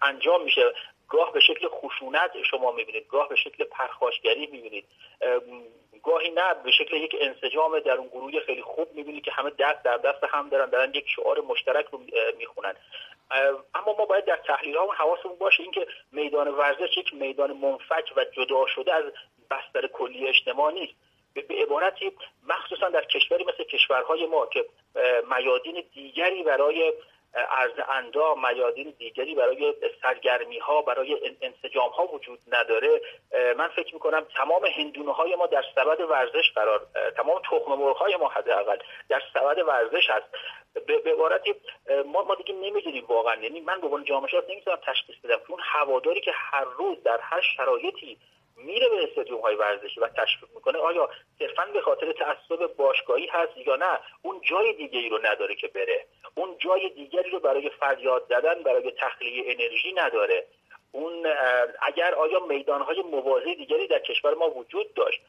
انجام میشه گاه به شکل خشونت شما می‌بینید گاه به شکل پرخاشگری می‌بینید. گاهی نه به شکل یک انسجام در اون گروه خیلی خوب می‌بینی که همه دست در دست هم دارن دارن یک شعار مشترک رو می‌خونن. اما ما باید در تحلیل ها حواسمون باشه اینکه میدان ورزش یک میدان منفک و جدا شده از بستر کلی اجتماع نیست. به عبارتی مخصوصا در کشوری مثل کشورهای ما که میادین دیگری برای عرض اندام میادین دیگری برای سرگرمی ها برای انسجام ها وجود نداره. من فکر می‌کنم تمام هندونه های ما در سبد ورزش قرار تمام تخم مرغ های ما حداقل در سبد ورزش هست. به عبارتی ما ما دیگه نمی‌دونیم واقعا. یعنی من به عنوان جامعه شناس نمی‌تونم تشخیص بدم. اون هواداری که هر روز در هر شرایطی میره به استادیوم های ورزشی و تشویق می‌کنه. آیا صرفا به خاطر تعصب باشگاهی هست یا نه؟ اون جای دیگری رو نداره که بره. اون جای دیگری رو برای فریاد زدن برای تخلیه انرژی نداره. اون اگر آیا میدانهای موازی دیگری در کشور ما وجود داشت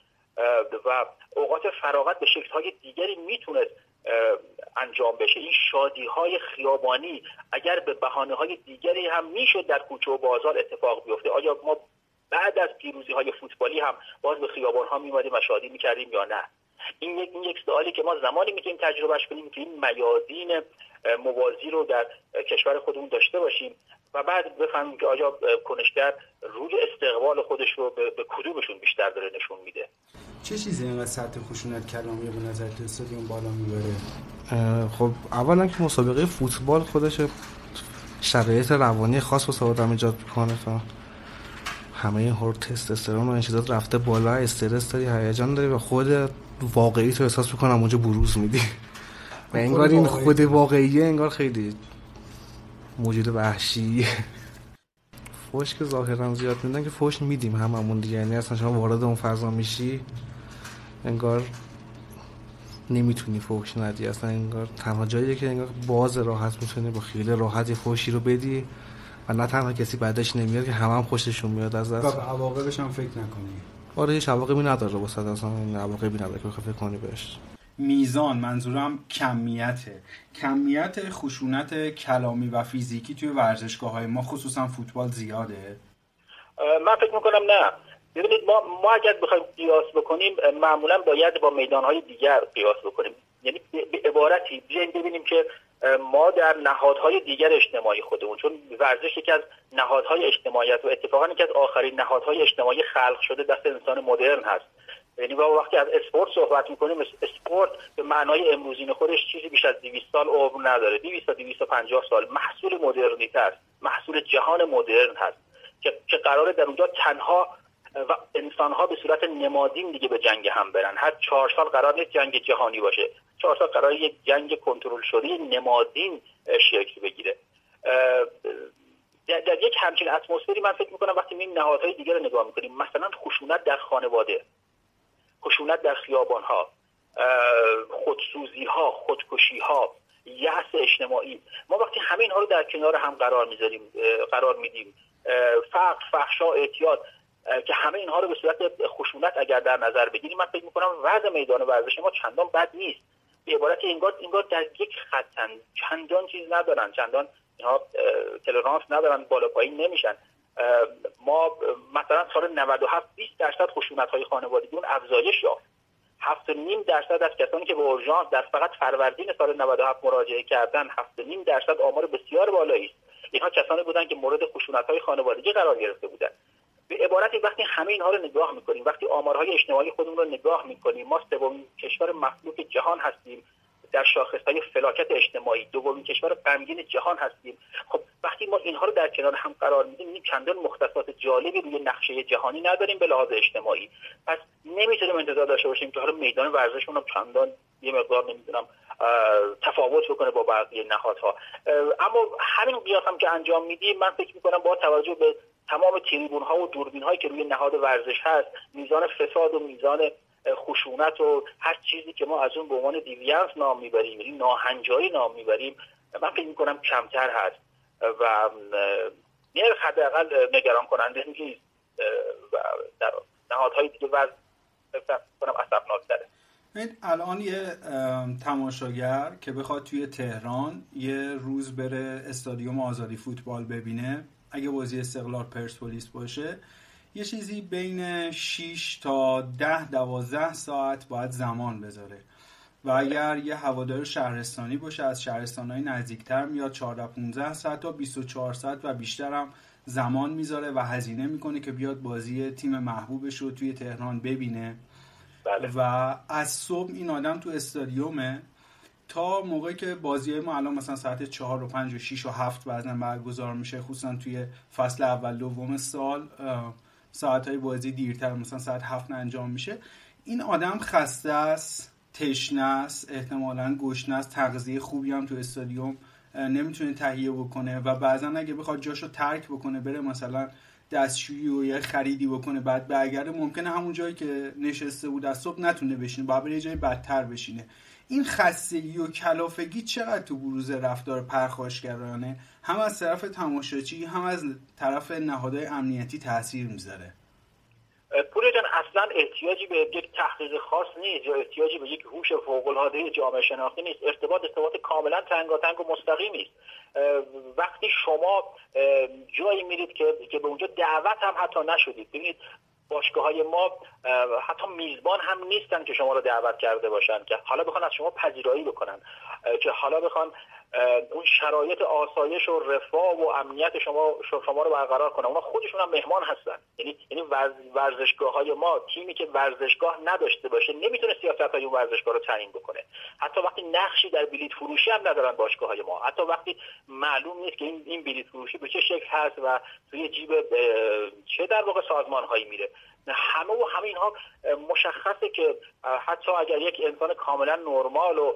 و اوقات فراغت به شکلهای دیگری می‌تونست انجام بشه این شادی های خیابانی اگر به بحانه های دیگری هم می‌شد در کوچه و بازار اتفاق بیفته آیا ما بعد از پیروزی های فوتبالی هم باز به خیابان ها میمادیم و شادی می‌کردیم یا نه. این یک این یک سوالی که ما زمانی می‌تونیم تجربهش کنیم که این میادین موازی رو در کشور خودمون داشته باشیم و بعد بفهمیم که آیا کنشگر روی استقبال خودش رو به, به کدومشون بیشتر داره نشون میده. چه چیزی اینقدر سطح خشونت کلامی به نظر تو استادیوم بالا می‌بره؟ خب اولا که مسابقه فوتبال خودش شرایط روانی خاص واسه آدم ایجاد می‌کنه. همه هور تستوسترون و این چیزات رفته بالا. استرس داری هیجان داری و خود واقعی تو احساس می‌کنم اونجا بروز میدی. و انگار این خود واقعیه انگار خیلی موجود وحشی. فوش که ظاهرا زیاد میدن که فوش میدیم هممون دیگه. یعنی اصلا شما وارد اون فضا میشی انگار نمی‌تونی فوش ندی. اصلا انگار تنها جاییه که انگار باز راحت می‌تونی با خیلی راحتی فوشی رو بدی. و نه تنها کسی بعدش نمیاد که همه هم خوششون میاد از دست. و به عواقبش هم فکر نکنی. آره هیچ عواقبی نداره واسه اصلا عواقبی نداره که فکر کنی بهش. میزان منظورم کمیته کمیت خشونت کلامی و فیزیکی توی ورزشگاه های ما خصوصا فوتبال زیاده. من فکر می‌کنم نه. ببینید ما ما اگر بخوایم قیاس بکنیم معمولا باید با میدان های دیگر قیاس بکنیم. یعنی به عبارتی بیایم ببینیم که ما در نهادهای دیگر اجتماعی خودمون چون ورزش یکی از نهادهای اجتماعیت و اتفاقا یکی از آخرین نهادهای اجتماعی خلق شده دست انسان مدرن هست. یعنی وقتی از اسپورت صحبت می‌کنیم اسپورت به معنای امروزین خودش چیزی بیش از 200 سال عمر نداره. 200 تا 250 سال محصول مدرنیته است. محصول جهان مدرن هست که قراره در اونجا تنها و انسانها به صورت نمادین دیگه به جنگ هم برن. هر چهار سال قرار نیست جنگ جهانی باشه. چهار قرار یک جنگ کنترل شده نمادین شکل بگیره. در, یک همچین اتمسفری من فکر می‌کنم وقتی این نهادهای دیگه رو نگاه می‌کنیم مثلا خشونت در خانواده خشونت در خیابان ها خودسوزی ها یأس اجتماعی. ما وقتی همه اینها رو در کنار هم قرار می‌ذاریم قرار میدیم. فقر فحشا اعتیاد که همه اینها رو به صورت خشونت اگر در نظر بگیریم من فکر می‌کنم وضع میدان ورزش ما چندان بد نیست. به عبارت انگار انگار در یک خطن. چندان چیز ندارن. چندان اینها تلرانس ندارن بالا پایین نمیشن. ما مثلا سال 97 20 درصد خشونت های خانوادگی اون افزایش یافت. هفت نیم درصد از کسانی که به اورژانس در فقط فروردین سال 97 مراجعه کردن هفت نیم درصد آمار بسیار بالایی است. اینها کسانی بودند که مورد خشونت های خانوادگی قرار گرفته بودند به عبارتی وقتی همه اینها رو نگاه می‌کنیم وقتی آمارهای اجتماعی خودمون رو نگاه می‌کنیم ما سومین کشور مخلوق جهان هستیم در شاخص های فلاکت اجتماعی دومین کشور غمگین جهان هستیم. خب وقتی ما اینها رو در کنار هم قرار میدیم این چندان مختصات جالبی روی نقشه جهانی نداریم به لحاظ اجتماعی. پس نمی‌تونیم انتظار داشته باشیم که حالا میدان ورزشمون رو چندان یه مقدار نمی‌دونم تفاوت بکنه با بقیه نهادها. اما همین قیاس هم که انجام میدیم من فکر می‌کنم با توجه به تمام تریبون ها و دوربین هایی که روی نهاد ورزش هست میزان فساد و میزان خشونت و هر چیزی که ما از اون به عنوان دیویانس نام می‌بریم یعنی ناهنجاری نام می‌بریم من فکر می‌کنم کمتر هست. و یه حداقل نگران کننده نیست و در نهادهای دیگه وضع کنم اصفناکتره این الان یه تماشاگر که بخواد توی تهران یه روز بره استادیوم آزادی فوتبال ببینه. اگه بازی استقلال پرسپولیس باشه یه چیزی بین 6 تا ده 12 ساعت باید زمان بذاره. و اگر یه هوادار شهرستانی باشه از شهرستانهای نزدیکتر میاد 14 15 ساعت تا 24 ساعت و بیشتر هم زمان می‌ذاره و هزینه می‌کنه که بیاد بازی تیم محبوبش رو توی تهران ببینه. بله. و از صبح این آدم تو استادیومه. تا موقعی که بازی ما الان مثلا ساعت چهار و پنج و شیش و هفت بعضا برگزار میشه خصوصا توی فصل اول دوم سال ساعت های بازی دیرتر مثلا ساعت هفت انجام میشه. این آدم خسته است تشنه است احتمالا گشنه است تغذیه خوبی هم تو استادیوم نمی‌تونه تهیه بکنه و بعضا اگه بخواد جاشو ترک بکنه بره مثلا دستشویی و یه خریدی بکنه بعد برگرده ممکنه همون جایی که نشسته بود از صبح نتونه بشینه باید یه جای بدتر بشینه. این خستگی و کلافگی چقدر تو بروز رفتار پرخاشگرانه؟ هم از طرف تماشاچی هم از طرف نهادهای امنیتی تاثیر می‌ذاره. پوره جان اصلا احتیاجی به یک تحقیق خاص نیست یا احتیاجی به یک هوش فوق العاده جامعه شناختی نیست؟ ارتباط ارتباط کاملا تنگاتنگ و مستقیمی است. وقتی شما جایی میرید که که به اونجا دعوت هم حتی نشدید. ببینید باشگاه های ما حتی میزبان هم نیستن که شما رو دعوت کرده باشن که حالا بخوان از شما پذیرایی بکنن که حالا بخوان اون شرایط آسایش و رفاه و امنیت شما شما رو برقرار کنن. اونا خودشون هم مهمان هستن. یعنی یعنی ورزشگاه های ما تیمی که ورزشگاه نداشته باشه نمی‌تونه سیاست های اون ورزشگاه رو تعیین بکنه. حتی وقتی نقشی در بلیت فروشی هم ندارن باشگاه های ما. حتی وقتی معلوم نیست که این این بلیت فروشی به چه شکل هست و توی جیب چه در واقع سازمان هایی میره. همه و همه اینها مشخصه که حتی اگر یک انسان کاملا نرمال و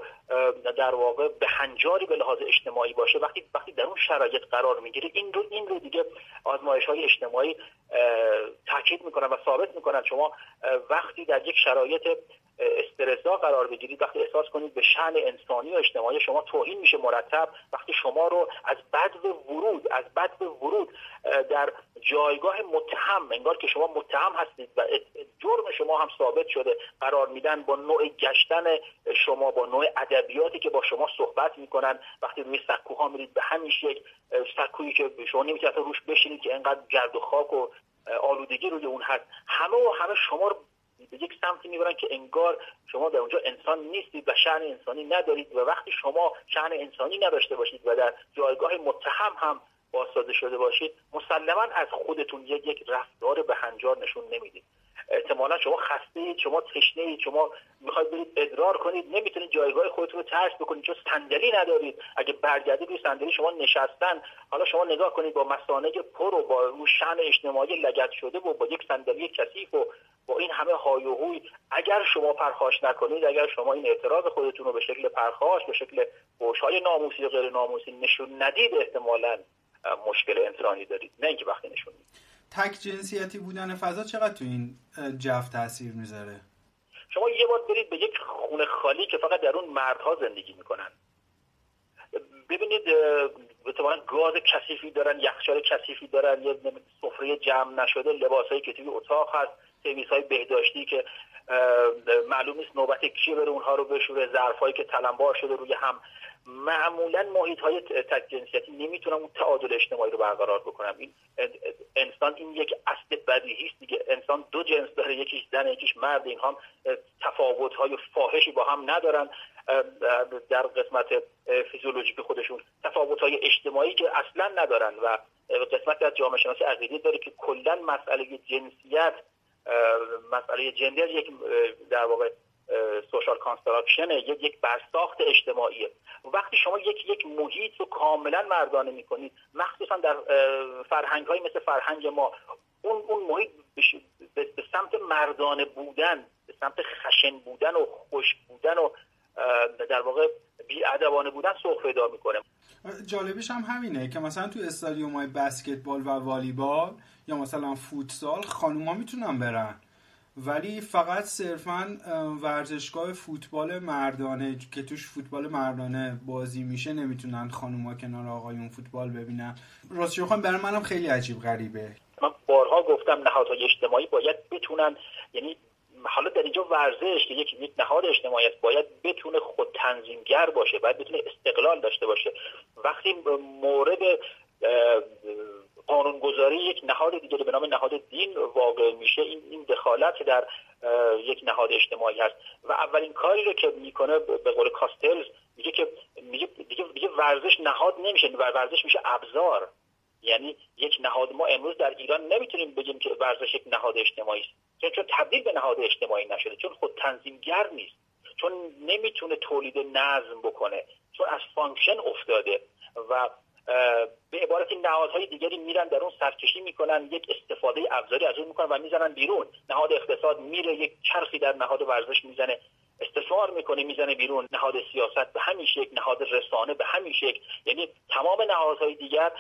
در واقع به هنجاری به لحاظ اجتماعی باشه وقتی وقتی در اون شرایط قرار می‌گیره این رو این رو دیگه آزمایش های اجتماعی تاکید می‌کنن و ثابت می‌کنن. شما وقتی در یک شرایط استرسا قرار بگیرید وقتی احساس کنید به شن انسانی و اجتماعی شما توهین میشه مرتب وقتی شما رو از بد ورود از بد ورود در جایگاه متهم انگار که شما متهم هستید و جرم شما هم ثابت شده. قرار میدن با نوع گشتن شما با نوع ادبیاتی که با شما صحبت می‌کنن. وقتی روی سکوها میرید به همین یک سکویی که شما نمی‌تونید روش بشینید که انقدر گرد و خاک و آلودگی روی اون هست. همه و همه شما رو به یک سمتی می‌برن که انگار شما در اونجا انسان نیستید و شعن انسانی ندارید و وقتی شما شعن انسانی نداشته باشید و در جایگاه متهم هم بازسازی شده باشید مسلما از خودتون یک یک رفتار به هنجار نشون نمی‌دید. احتمالا شما خسته اید شما تشنه اید شما می‌خواید برید ادرار کنید نمی‌تونید جایگاه خودتون رو ترک بکنید چون صندلی ندارید. اگه برگردید روی صندلی شما نشستن حالا شما نگاه کنید با مسانه پر و با رو شن اجتماعی لگت شده و با یک صندلی کثیف و با این همه های و هوی اگر شما پرخاش نکنید اگر شما این اعتراض خودتون رو به شکل پرخاش به شکل های ناموسی و غیر ناموسی نشون ندید احتمالا مشکل انسانی دارید. نه اینکه وقتی نشون تک جنسیتی بودن فضا چقدر تو این جو تاثیر می‌ذاره؟ شما یه بار برید به یک خونه خالی که فقط در اون مردها زندگی می‌کنن. ببینید احتمالا گاز کثیفی دارن یخچال کثیفی دارن یه سفره جمع نشده لباسایی که توی اتاق هست سرویس های بهداشتی که معلوم نیست نوبت کی بره اونها رو بشوره ظرفایی که تلمبار شده روی هم. معمولا محیط های تک جنسیتی نمی‌تونن اون تعادل اجتماعی رو برقرار بکنن این انسان این یک اصل بدیهی است دیگه. انسان دو جنس داره یکیش زن یکیش مرد. این هم تفاوت های فاحشی با هم ندارن. در قسمت فیزیولوژیک خودشون تفاوت های اجتماعی که اصلا ندارن و قسمت از جامعه شناسی عقیده داره که کلا مسئله جنسیت مسئله gender یک در واقع social construction یک یک برساخت اجتماعیه وقتی شما یک یک محیط رو کاملا مردانه می‌کنید مخصوصا در فرهنگ های مثل فرهنگ ما اون اون محیط به سمت مردانه بودن به سمت خشن بودن و خوش بودن و در واقع بیادبانه بودن سوق پیدا می‌کنه. جالبش هم همینه که مثلا تو استادیوم های بسکتبال و والیبال یا مثلا فوتسال خانوما می‌تونن برن. ولی فقط صرفا ورزشگاه فوتبال مردانه که توش فوتبال مردانه بازی میشه نمی‌تونن خانوما کنار آقایون فوتبال ببینن. راستش بخوام برای منم خیلی عجیب غریبه. من بارها گفتم نهادهای اجتماعی باید بتونن یعنی حالا در اینجا ورزش که یک نهاد اجتماعی است باید بتونه خود تنظیمگر باشه باید بتونه استقلال داشته باشه. وقتی مورد قانونگذاری یک نهاد دیگه به نام نهاد دین واقع میشه. این این دخالت در یک نهاد اجتماعی هست. و اولین کاری رو که می‌کنه به قول کاستلز میگه که میگه دیگه, ورزش نهاد نمیشه. ورزش میشه ابزار. یعنی یک نهاد ما امروز در ایران نمی‌تونیم بگیم که ورزش یک نهاد اجتماعی است. چون چون تبدیل به نهاد اجتماعی نشده. چون خود تنظیمگر نیست. چون نمی‌تونه تولید نظم بکنه. چون از function افتاده. و به عبارتی نهادهای دیگری میرن در اون سرکشی می‌کنن یک استفاده ابزاری از اون می‌کنن و می‌زنن بیرون. نهاد اقتصاد میره یک چرخی در نهاد ورزش می‌زنه استثمار می‌کنه می‌زنه بیرون. نهاد سیاست به همین شکل نهاد رسانه به همین شکل. یعنی تمام نهادهای دیگر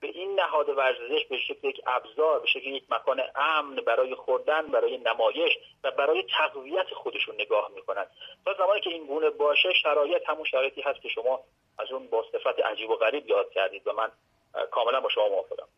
به این نهاد ورزش به شکل یک ابزار به شکل یک مکان امن برای خوردن برای نمایش و برای تقویت خودشون نگاه می‌کنن. تا زمانی که این گونه باشه شرایط همون شرایطی هست که شما از اون با صفت عجیب و غریب یاد کردید و من کاملا با شما موافقم.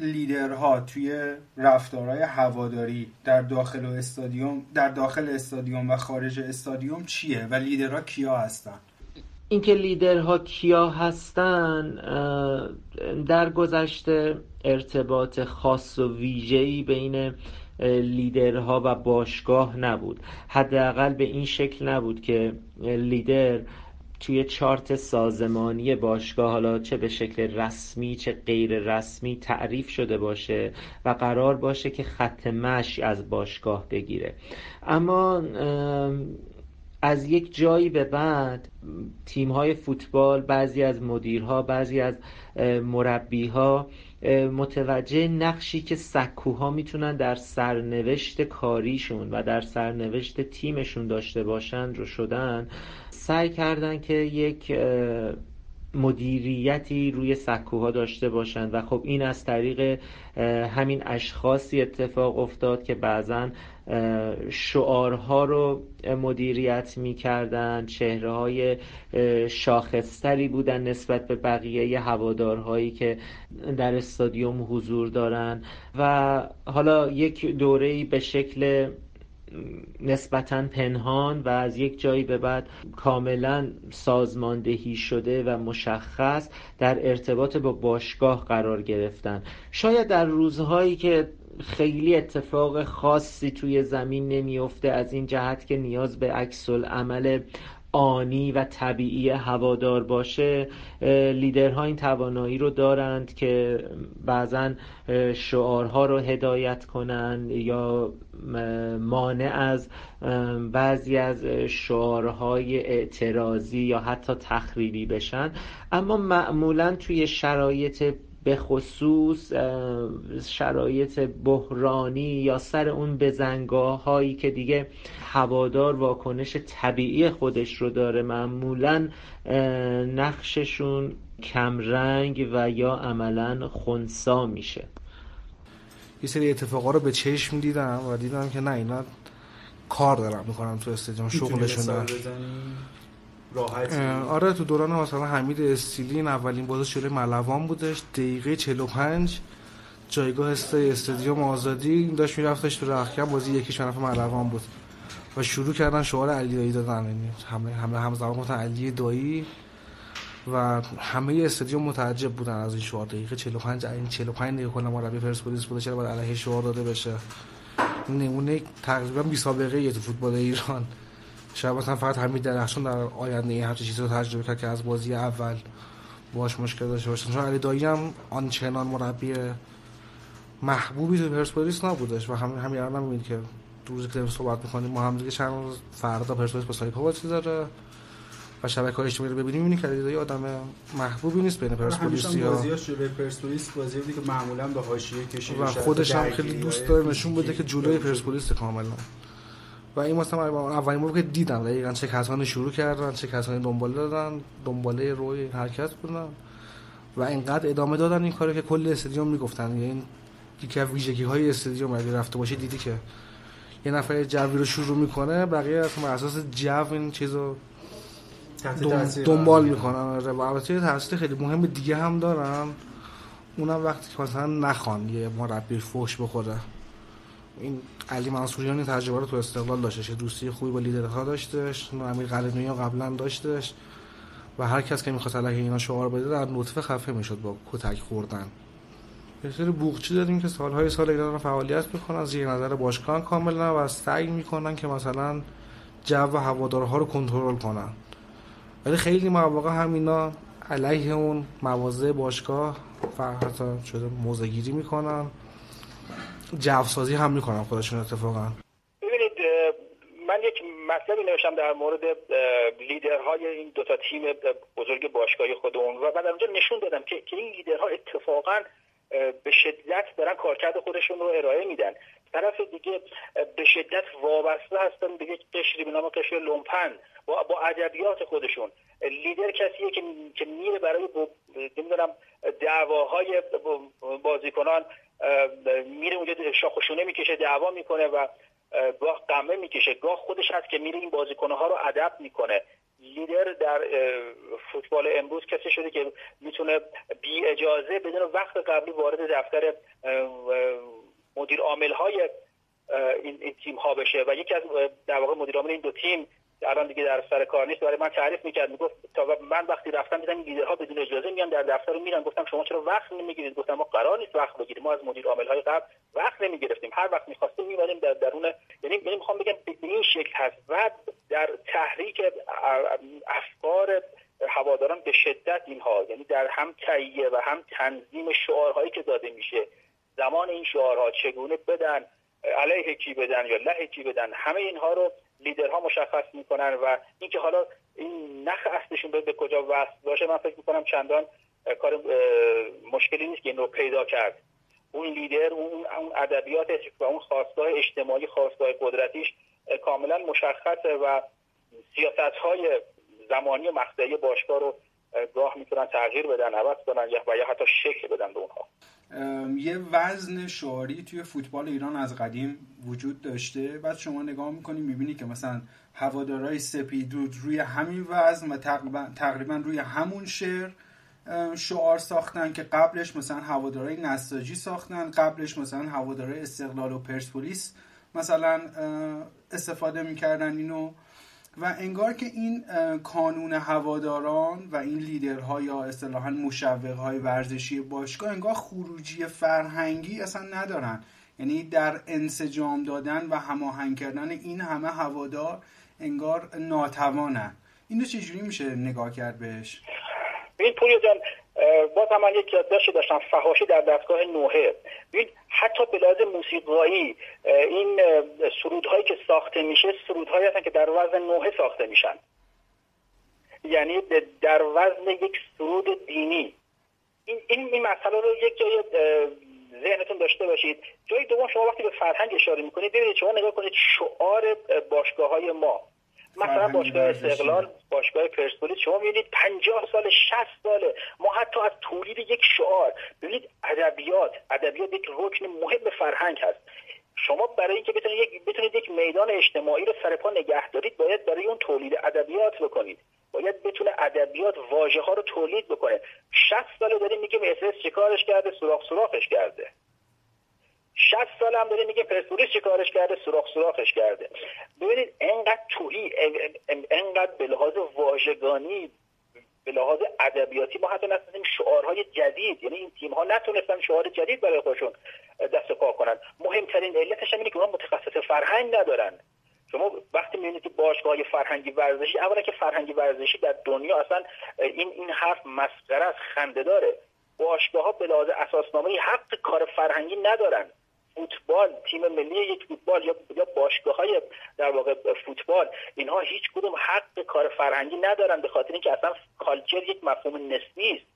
لیدرها توی رفتارهای هواداری در داخل استادیوم در داخل استادیوم و خارج استادیوم چیه و لیدرها کیا هستن؟ اینکه لیدرها کیا هستن در گذشته ارتباط خاص و ویژه‌ای بین لیدرها و باشگاه نبود. حداقل به این شکل نبود که لیدر توی چارت سازمانی باشگاه حالا چه به شکل رسمی چه غیر رسمی تعریف شده باشه و قرار باشه که خط مشی از باشگاه بگیره. اما از یک جایی به بعد تیم های فوتبال بعضی از مدیرها بعضی از مربیها متوجه نقشی که سکوها می‌تونن در سرنوشت کاریشون و در سرنوشت تیمشون داشته باشند رو شدن. سعی کردن که یک مدیریتی روی سکوها داشته باشند و خب این از طریق همین اشخاصی اتفاق افتاد که بعضا شعارها رو مدیریت می‌کردن چهره های شاخصتری بودن نسبت به بقیه هوادارهایی که در استادیوم حضور دارن. و حالا یک دوره به شکل نسبتا پنهان و از یک جایی به بعد کاملا سازماندهی شده و مشخص در ارتباط با باشگاه قرار گرفتن. شاید در روزهایی که خیلی اتفاق خاصی توی زمین نمیفته از این جهت که نیاز به عکس عمل آنی و طبیعی هوادار باشه لیدرها این توانایی رو دارند که بعضا شعارها رو هدایت کنن یا مانع از بعضی از شعارهای اعتراضی یا حتی تخریبی بشن. اما معمولا توی شرایط به خصوص شرایط بحرانی یا سر اون بزنگاه هایی که دیگه هوادار واکنش طبیعی خودش رو داره معمولا نقششون کمرنگ و یا عملا خونسا میشه. یه سری اتفاقا رو به چشم دیدم و دیدم که نه اینا کار دارم می‌کنم تو استادیوم شغلشون راحت آره تو دوران مثلا حمید استیلین اولین بازی جلوی ملوان بودش دقیقه 45 جایگاه استادیوم آزادی داشت میرفتش تو رخکن بازی یکی طرف ملوان بود. و شروع کردن شعار علی دایی دادن. یعنی همه همه همزمان گفتن علی دایی و همه استادیوم متعجب بودن از این شعار. دقیقه 45 این 45 دقیقه کلا مربی پرسپولیس بوده چرا باید علیه شعار داده بشه؟ نمونه تقریبا بی سابقه تو فوتبال ایران. شاید مثلا فقط همین درخشان در آینده این همچین چیزی رو تجربه کرد که از بازی اول باش مشکل داشته باشن چون علی دایی هم آنچنان مربی محبوبی تو پرسپولیس نبودش و همین همین الان هم که دو روزی که صحبت می‌کنیم ما هم دیگه چند روز فردا پرسپولیس با سایپا بازی داره و شبکه های اجتماعی رو ببینیم. می‌بینی که علی آدم محبوبی نیست بین پرسپولیس یا بازیاش جلوی پرسپولیس بازی که معمولا به حاشیه کشیده و خودش هم خیلی دوست داره نشون بده که جلوی پرسپولیس کاملا. و این مثلا اولین بار که دیدم دقیقا چه کسانی شروع کردن چه کسانی دنبال دادن دنباله روی حرکت بودن و اینقدر ادامه دادن این کارو که کل استادیوم می‌گفتن. یعنی یکی از ویژگی های استادیوم اگه رفته باشه دیدی که یه نفر جوی رو شروع می‌کنه بقیه از اساس جو این چیزو دنبال می‌کنن. آره، و البته تاثیر خیلی مهم دیگه هم دارن. اونم وقتی که مثلا نخوان یه مربی فوش بخوره. این علی منصوریان تجربه رو تو استقلال داشتش دوستی خوبی با لیدرها داشتش امیر قلعه‌نویی قبلا داشتش و هر کس که می‌خواست علیه اینا شعار بده در نطفه خفه می‌شد با کتک خوردن. یه سری بوقچی داریم که سالهای سال اینا فعالیت می‌کنن زیر نظر باشگاه کاملا و سعی می‌کنن که مثلا جو و هوادارها رو کنترل کنن. ولی خیلی مواقع هم اینا علیه اون مواضع باشگاه حتی شده موزگیری می‌کنن. جو سازی هم می‌کنن خودشون اتفاقا. ببینید من یک مطلبی نوشتم در مورد لیدرهای این دوتا تیم بزرگ باشگاهی خودمون و بعد اونجا نشون دادم که این لیدرها اتفاقا به شدت دارن کارکرد خودشون رو ارائه میدن. طرف دیگه به شدت وابسته هستن به یک قشری به نام قشر لومپن با, با ادبیات خودشون. لیدر کسیه که که میره برای نمی‌دونم دعواهای بازیکنان میره اونجا شاخشونه می‌کشه دعوا می‌کنه و گاه قمه می‌کشه. گاه خودش هست که میره این بازیکنه ها رو ادب می‌کنه. لیدر در فوتبال امروز کسی شده که می‌تونه بی اجازه بدون وقت قبلی وارد دفتر مدیر عامل های این, تیم ها بشه. و یکی از در واقع مدیر عامل این دو تیم الان دیگه در سر کار نیست. برای من تعریف می‌کرد می‌گفت تا من وقتی رفتم دیدم لیدرها بدون اجازه میان در دفتر میرن. گفتم شما چرا وقت نمی‌گیرید؟ گفتم ما قرار نیست وقت بگیریم. ما از مدیر عامل های قبل وقت نمی‌گرفتیم. هر وقت می‌خواستیم میمدیم در درون. یعنی یعنی می‌خوام بگم به این شکل هست. و در تحریک افکار هواداران به شدت اینها یعنی در هم تهیه و هم تنظیم شعارهایی که داده میشه زمان این شعارها چگونه بدن علیه کی بدن یا له کی بدن همه اینها رو لیدرها مشخص می‌کنن و اینکه حالا این نخ اصلشون به کجا وصل باشه من فکر می‌کنم چندان کار مشکلی نیست که این رو پیدا کرد. اون لیدر اون ادبیاتش و اون خواستگاه اجتماعی خواستگاه قدرتیش کاملا مشخصه و سیاست های زمانی مقطعی باشگاه رو گاه می‌تونن تغییر بدن عوض کنن و یا حتی شکل بدن به اونها. یه وزن شعاری توی فوتبال ایران از قدیم وجود داشته. بعد شما نگاه می‌کنی می‌بینی که مثلا هوادارهای سپیدود روی همین وزن و تقریبا, تقریبا روی همون شعر شعار ساختن که قبلش مثلا هوادارهای نساجی ساختن قبلش مثلا هوادارهای استقلال و پرسپولیس مثلا استفاده می‌کردن اینو. و انگار که این کانون هواداران و این لیدرها یا اصطلاحا مشوقهای ورزشی باشگاه انگار خروجی فرهنگی اصلا ندارن. یعنی در انسجام دادن و هماهنگ کردن این همه هوادار انگار ناتوانن. اینو چجوری میشه نگاه کرد بهش؟ این پوری جان باز هم من یک یادداشتی داشتم فهاشی در دستگاه نوحه. ببین حتی به لحاظ موسیقایی این سرودهایی که ساخته میشه سرودهایی هستن که در وزن نوحه ساخته میشن. یعنی در وزن یک سرود دینی. این این, این مسئله رو یک جای ذهنتون داشته باشید. جای دوم شما وقتی به فرهنگ اشاره می‌کنید ببینید شما نگاه کنید شعار باشگاه های ما. مثلا باشگاه استقلال باشگاه پرسپولیس شما می‌بینید 50 سال 60 ساله. ما حتی از تولید یک شعار ببینید ادبیات ادبیات یک رکن مهم فرهنگ هست. شما برای اینکه بتونید یک بتونید یک میدان اجتماعی رو سر پا نگه دارید باید برای اون تولید ادبیات بکنید. باید بتونه ادبیات واژه ها رو تولید بکنه. 60 ساله داریم میگیم اس چه کارش کرده؟ سوراخ سوراخش کرده. 60 سال هم داریم میگه پرسپولیس چه کارش کرده؟ سوراخ سوراخش کرده. ببینید انقدر توهی انقدر به لحاظ واژگانی به لحاظ ادبیاتی ما حتی نتونستیم شعارهای جدید یعنی این تیم ها نتونستن شعار جدید برای خودشون دست پا کنن. مهمترین علتش اینه که اونها متخصص فرهنگ ندارن. شما وقتی می‌بینید که باشگاه فرهنگی ورزشی اولا که فرهنگی ورزشی در دنیا اصلا این این حرف مسخره است خنده داره. باشگاه ها به لحاظ اساسنامه حق کار فرهنگی ندارن. فوتبال تیم ملی یک فوتبال یا باشگاه های در واقع فوتبال اینها هیچ کدوم حق کار فرهنگی ندارن به خاطر اینکه اصلا کالچر یک مفهوم نسبی است.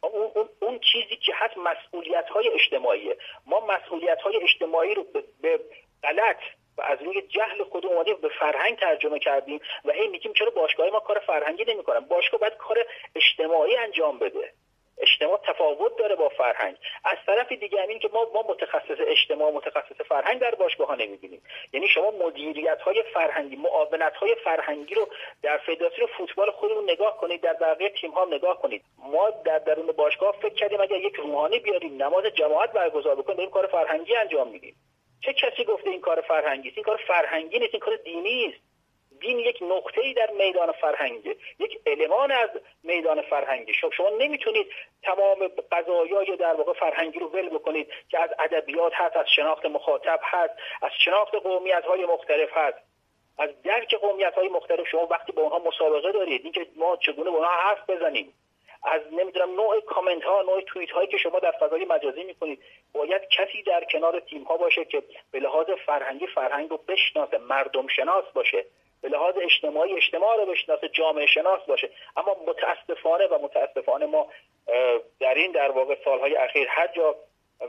اون, اون, اون چیزی که هست مسئولیت های اجتماعیه. ما مسئولیت های اجتماعی رو به غلط و از روی جهل خود اومدیم به فرهنگ ترجمه کردیم و هی میگیم چرا باشگاه ما کار فرهنگی نمی‌کنن؟ باشگاه باید کار اجتماعی انجام بده. اجتماع تفاوت داره با فرهنگ. از طرف دیگه این که ما ما متخصص اجتماع متخصص فرهنگ در باشگاه ها نمی‌بینیم. یعنی شما مدیریت های فرهنگی معاونت های فرهنگی رو در فدراسیون فوتبال خودمون نگاه کنید در بقیه تیم ها نگاه کنید. ما در درون باشگاه فکر کردیم اگر یک روحانی بیاریم نماز جماعت برگزار بکنیم داریم کار فرهنگی انجام میدیم. چه کسی گفته این کار فرهنگی است؟ این کار فرهنگی نیست این کار دینی است. دین یک نقطه ای در میدان فرهنگی یک المان از میدان فرهنگی شما, شما نمی‌تونید تمام قضایای در واقع فرهنگی رو ول بکنید که از ادبیات هست از شناخت مخاطب هست از شناخت قومیت های مختلف هست. از درک قومیت های مختلف شما وقتی با اونها مسابقه دارید اینکه ما چگونه با اونها حرف بزنیم. از نمی‌دونم نوع کامنت ها نوع توییت هایی که شما در فضای مجازی می‌کنید باید کسی در کنار تیم ها باشه که به لحاظ فرهنگی فرهنگ رو بشناسه مردم شناس باشه. به لحاظ اجتماعی اجتماع رو بشناسه جامعه شناس باشه. اما متاسفانه و متاسفانه ما در این در واقع سالهای اخیر هر جا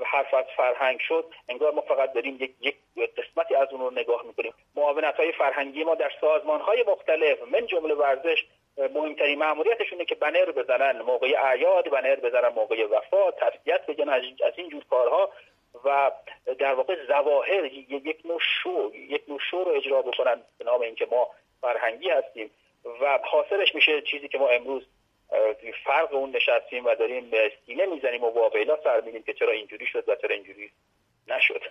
حرف از فرهنگ شد انگار ما فقط داریم یک, یک قسمتی از اون رو نگاه می‌کنیم. معاونت های فرهنگی ما در سازمان های مختلف من جمله ورزش مهمترین معمولیتشونه که بنر بزنن موقع اعیاد بنر بزنن موقع وفات تسلیت بگن از این جور کارها. و در واقع زواهر یک نوع شو یک نوع شو رو اجرا بکنن به نام اینکه ما فرهنگی هستیم و حاصلش میشه چیزی که ما امروز فرق اون نشستیم و داریم سینه می‌زنیم و واقعا سر میدیم که چرا اینجوری شد و چرا اینجوری نشد.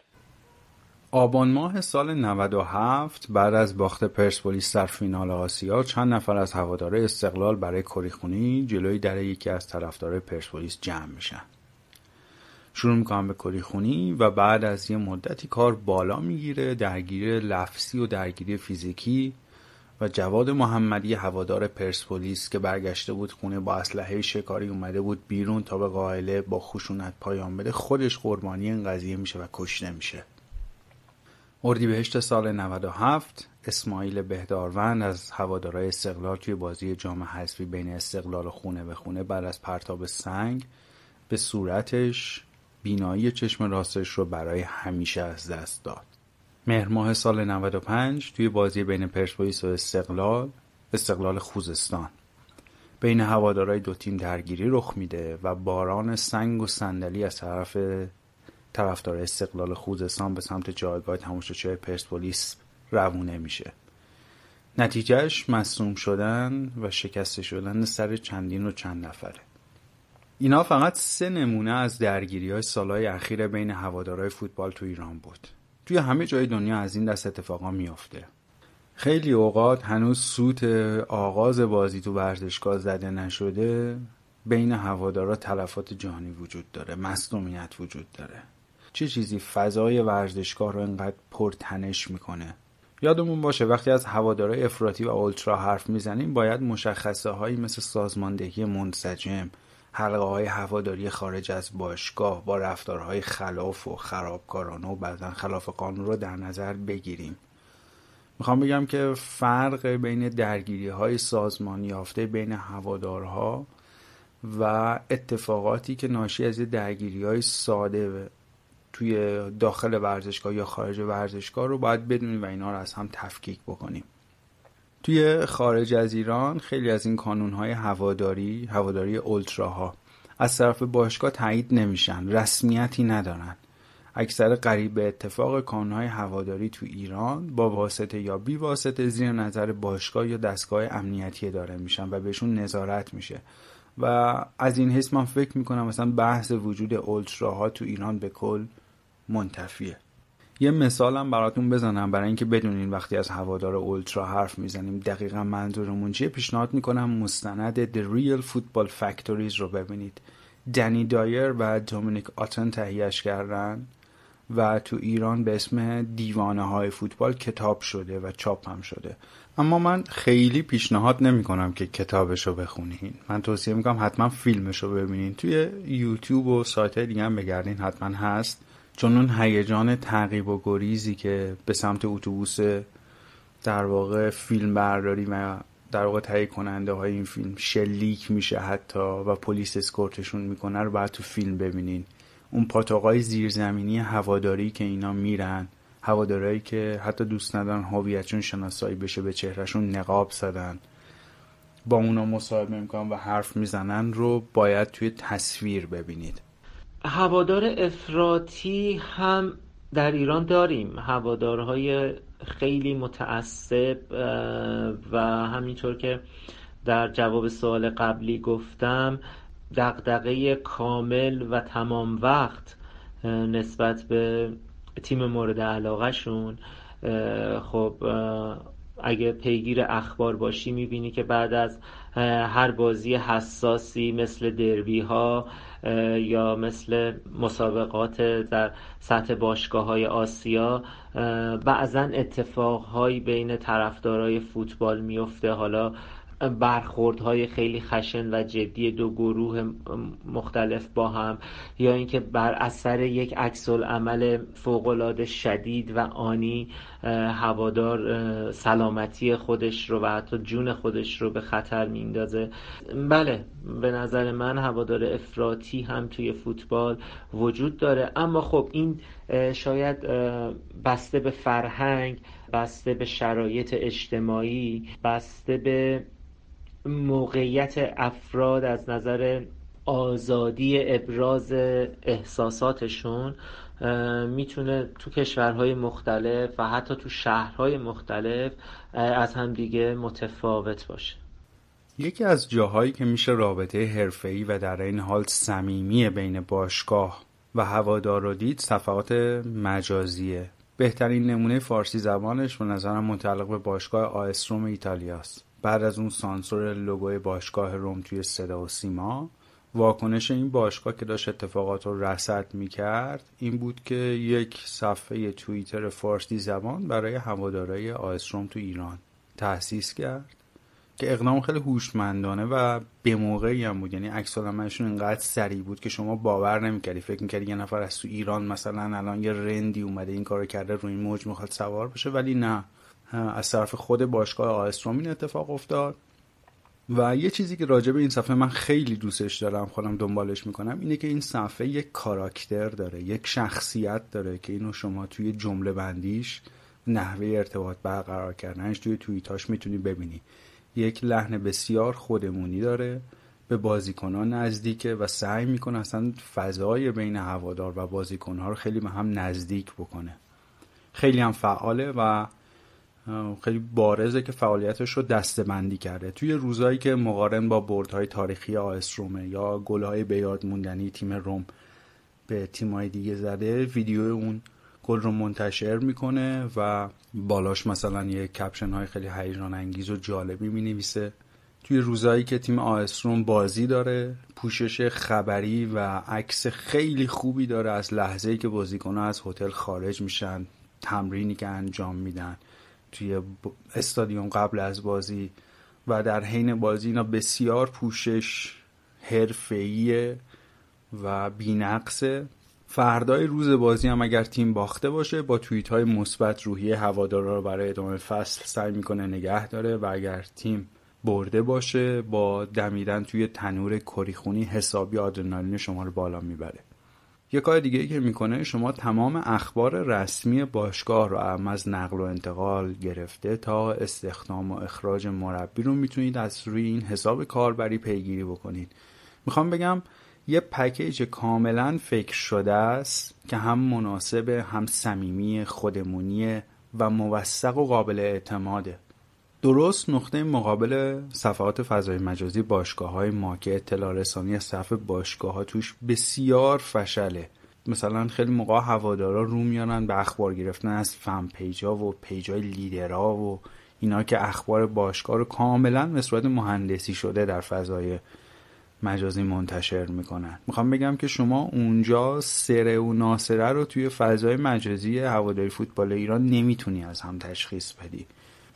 آبان ماه سال 97 بعد از باخت پرسپولیس در فینال آسیا چند نفر از هواداره استقلال برای کریخونی جلوی در یکی از طرفدارای پرسپولیس جمع میشن. شروع می‌کنم به کریخونی و بعد از یه مدتی کار بالا می‌گیره درگیری لفظی و درگیری فیزیکی و جواد محمدی هوادار پرسپولیس که برگشته بود خونه با اسلحه شکاری اومده بود بیرون تا به قائله با خشونت پایان بده. خودش قربانی این قضیه میشه و کشته میشه. اردیبهشت سال 97 اسماعیل بهداروند از هوادارای استقلال توی بازی جام حذفی بین استقلال خونه به خونه بعد از پرتاب سنگ به صورتش بینایی چشم راستش رو برای همیشه از دست داد. مهر ماه سال 95 توی بازی بین پرسپولیس و استقلال استقلال خوزستان. بین هوادارای دو تیم درگیری رخ میده و باران سنگ و صندلی از طرف طرفدار استقلال خوزستان به سمت جایگاه تماشاچی پرسپولیس روونه میشه. نتیجهش مصوم شدن و شکسته شدن سر چندین و چند نفره. اینا فقط سه نمونه از درگیری های سالهای اخیر بین هوادارهای فوتبال تو ایران بود. توی همه جای دنیا از این دست اتفاقا میافته. خیلی اوقات هنوز سوت آغاز بازی تو ورزشگاه زده نشده بین هوادارا تلفات جانی وجود داره مصدومیت وجود داره. چه چیزی فضای ورزشگاه رو انقدر پرتنش می‌کنه؟ یادمون باشه وقتی از هوادارای افراطی و اولترا حرف می‌زنیم باید مشخصه هایی مثل سازماندهی منسجم حلقه های هواداری خارج از باشگاه با رفتارهای خلاف و خرابکارانه و بعضا خلاف قانون رو در نظر بگیریم. می‌خوام بگم که فرق بین درگیری های سازمانی یافته بین هوادارها و اتفاقاتی که ناشی از درگیری های ساده توی داخل ورزشگاه یا خارج ورزشگاه رو باید بدونیم و اینا رو از هم تفکیک بکنیم. توی خارج از ایران خیلی از این کانونهای هواداری هواداری اولتراها از طرف باشگاه تایید نمیشن رسمیتی ندارن. اکثر قریب به اتفاق کانونهای هواداری تو ایران با واسطه یا بی واسطه زیر نظر باشگاه یا دستگاه امنیتی داره میشن و بهشون نظارت میشه. و از این حس من فکر می‌کنم مثلا بحث وجود اولتراها تو ایران به کل منتفیه. یه مثالم براتون بزنم برای اینکه بدونین وقتی از هوادار اولترا حرف می‌زنیم دقیقا منظورمون چیه. پیشنهاد می‌کنم مستند The Real Football Factories رو ببینید. دنی دایر و دومینیک آتن تهیهش کردن و تو ایران به اسم دیوانه های فوتبال کتاب شده و چاپ هم شده. اما من خیلی پیشنهاد نمی کنم که کتابش رو بخونین. من توصیه می‌کنم حتما فیلمش رو ببینین. توی یوتیوب و سایت دیگه هم بگردین حتما هست. چون اون هیجان تعقیب و گریزی که به سمت اتوبوس در واقع فیلم برداری و در واقع تهیه کننده های این فیلم شلیک میشه حتی و پلیس اسکورتشون می‌کنه رو باید تو فیلم ببینین. اون پاتاقای زیرزمینی هواداری که اینا میرن هوادارایی که حتی دوست ندارن هویتشون شناسایی بشه به چهرهشون نقاب زدن با اونا مصاحبه می‌کنن و حرف می‌زنن رو باید توی تصویر ببینید. هوادار افراطی هم در ایران داریم. هوادارهای خیلی متعصب و همینطور که در جواب سوال قبلی گفتم دقدقه کامل و تمام وقت نسبت به تیم مورد علاقه شون خب اگه پیگیر اخبار باشی می‌بینی که بعد از هر بازی حساسی مثل دروی ها یا مثل مسابقات در سطح باشگاه های آسیا بعضا اتفاقهایی بین طرفدارای فوتبال میفته حالا برخوردهای خیلی خشن و جدی دو گروه مختلف با هم یا اینکه بر اثر یک عکس عمل فوقالعاده شدید و آنی هوادار سلامتی خودش رو و حتی جون خودش رو به خطر میندازه بله به نظر من هوادار افراطی هم توی فوتبال وجود داره. اما خب این شاید بسته به فرهنگ بسته به شرایط اجتماعی بسته به موقعیت افراد از نظر آزادی ابراز احساساتشون می‌تونه تو کشورهای مختلف و حتی تو شهرهای مختلف از همدیگه متفاوت باشه. یکی از جاهایی که میشه رابطه حرفه‌ای و در این حال صمیمی بین باشگاه و هوادار رو دید صفحات مجازیه. بهترین نمونه فارسی زبانش به نظرم متعلق به باشگاه آیس ایتالیاست بعد از اون سانسور لوگوی باشگاه روم توی صدا و سیما واکنش این باشگاه که داشت اتفاقات رو رصد می‌کرد این بود که یک صفحه توییتر فارسی زبان برای هوادارای آیس روم تو ایران تأسیس کرد که اقدام خیلی هوشمندانه و به موقعی هم بود. یعنی عکس العملشون اینقدر سریع بود که شما باور نمی‌کردی. فکر می‌کردی یه نفر از تو ایران مثلا الان یه رندی اومده این کارو کرده روی این موج می‌خواد سوار بشه ولی نه. از طرف خود باشگاه آستروم این اتفاق افتاد. و یه چیزی که راجع به این صفحه من خیلی دوستش دارم خودم دنبالش می‌کنم اینه که این صفحه یک کاراکتر داره یک شخصیت داره که اینو شما توی جمله بندیش نحوه ارتباط برقرار کردنش توی توییتاش می‌تونی ببینی. یک لحن بسیار خودمونی داره به بازیکنان نزدیکه و سعی می‌کنه اصلا فضای بین هوادار و بازیکنها رو خیلی به هم نزدیک بکنه. خیلی هم فعاله و خیلی بارزه که فعالیتش رو دستبندی کرده. توی روزایی که مقارن با بردهای تاریخی آس رومه یا گلهای به موندنی تیم روم به تیمای دیگه زده ویدیو اون گل رو منتشر می‌کنه و بالاش مثلا یه کپشن های خیلی هیجان انگیز و جالبی می نویسه توی روزایی که تیم آسروم بازی داره پوشش خبری و عکس خیلی خوبی داره از لحظه ای که ها از هتل خارج میشن تمرینی که انجام میدن. توی استادیوم قبل از بازی و در حین بازی اینا بسیار پوشش حرفه‌ایه و بینقصه. فردای روز بازی هم اگر تیم باخته باشه با توییت های مثبت روحیه هوادارا رو برای ادامه فصل سعی می‌کنه نگه داره و اگر تیم برده باشه با دمیدن توی تنور کریخونی حسابی آدرنالین شما رو بالا می‌بره. یه کار دیگه ای که می‌کنه شما تمام اخبار رسمی باشگاه رو از نقل و انتقال گرفته تا استخدام و اخراج مربی رو می‌تونید از روی این حساب کاربری پیگیری بکنید. می‌خوام بگم یه پکیج کاملا فکر شده است که هم مناسب هم صمیمی خودمونی و موثق و قابل اعتماده. درست نقطه مقابل صفحات فضای مجازی باشگاه های ما که اطلاع رسانی از صفحه باشگاه ها توش بسیار فشله. مثلا خیلی موقع هوادارا رو میانن به اخبار گرفتن از فن پیجا و پیجای لیدرها و اینا که اخبار باشگاه رو کاملا به صورت مهندسی شده در فضای مجازی منتشر می‌کنن. می‌خوام بگم که شما اونجا سره و ناسره رو توی فضای مجازی هواداری فوتبال ایران نمی‌تونی از هم تشخیص بدی.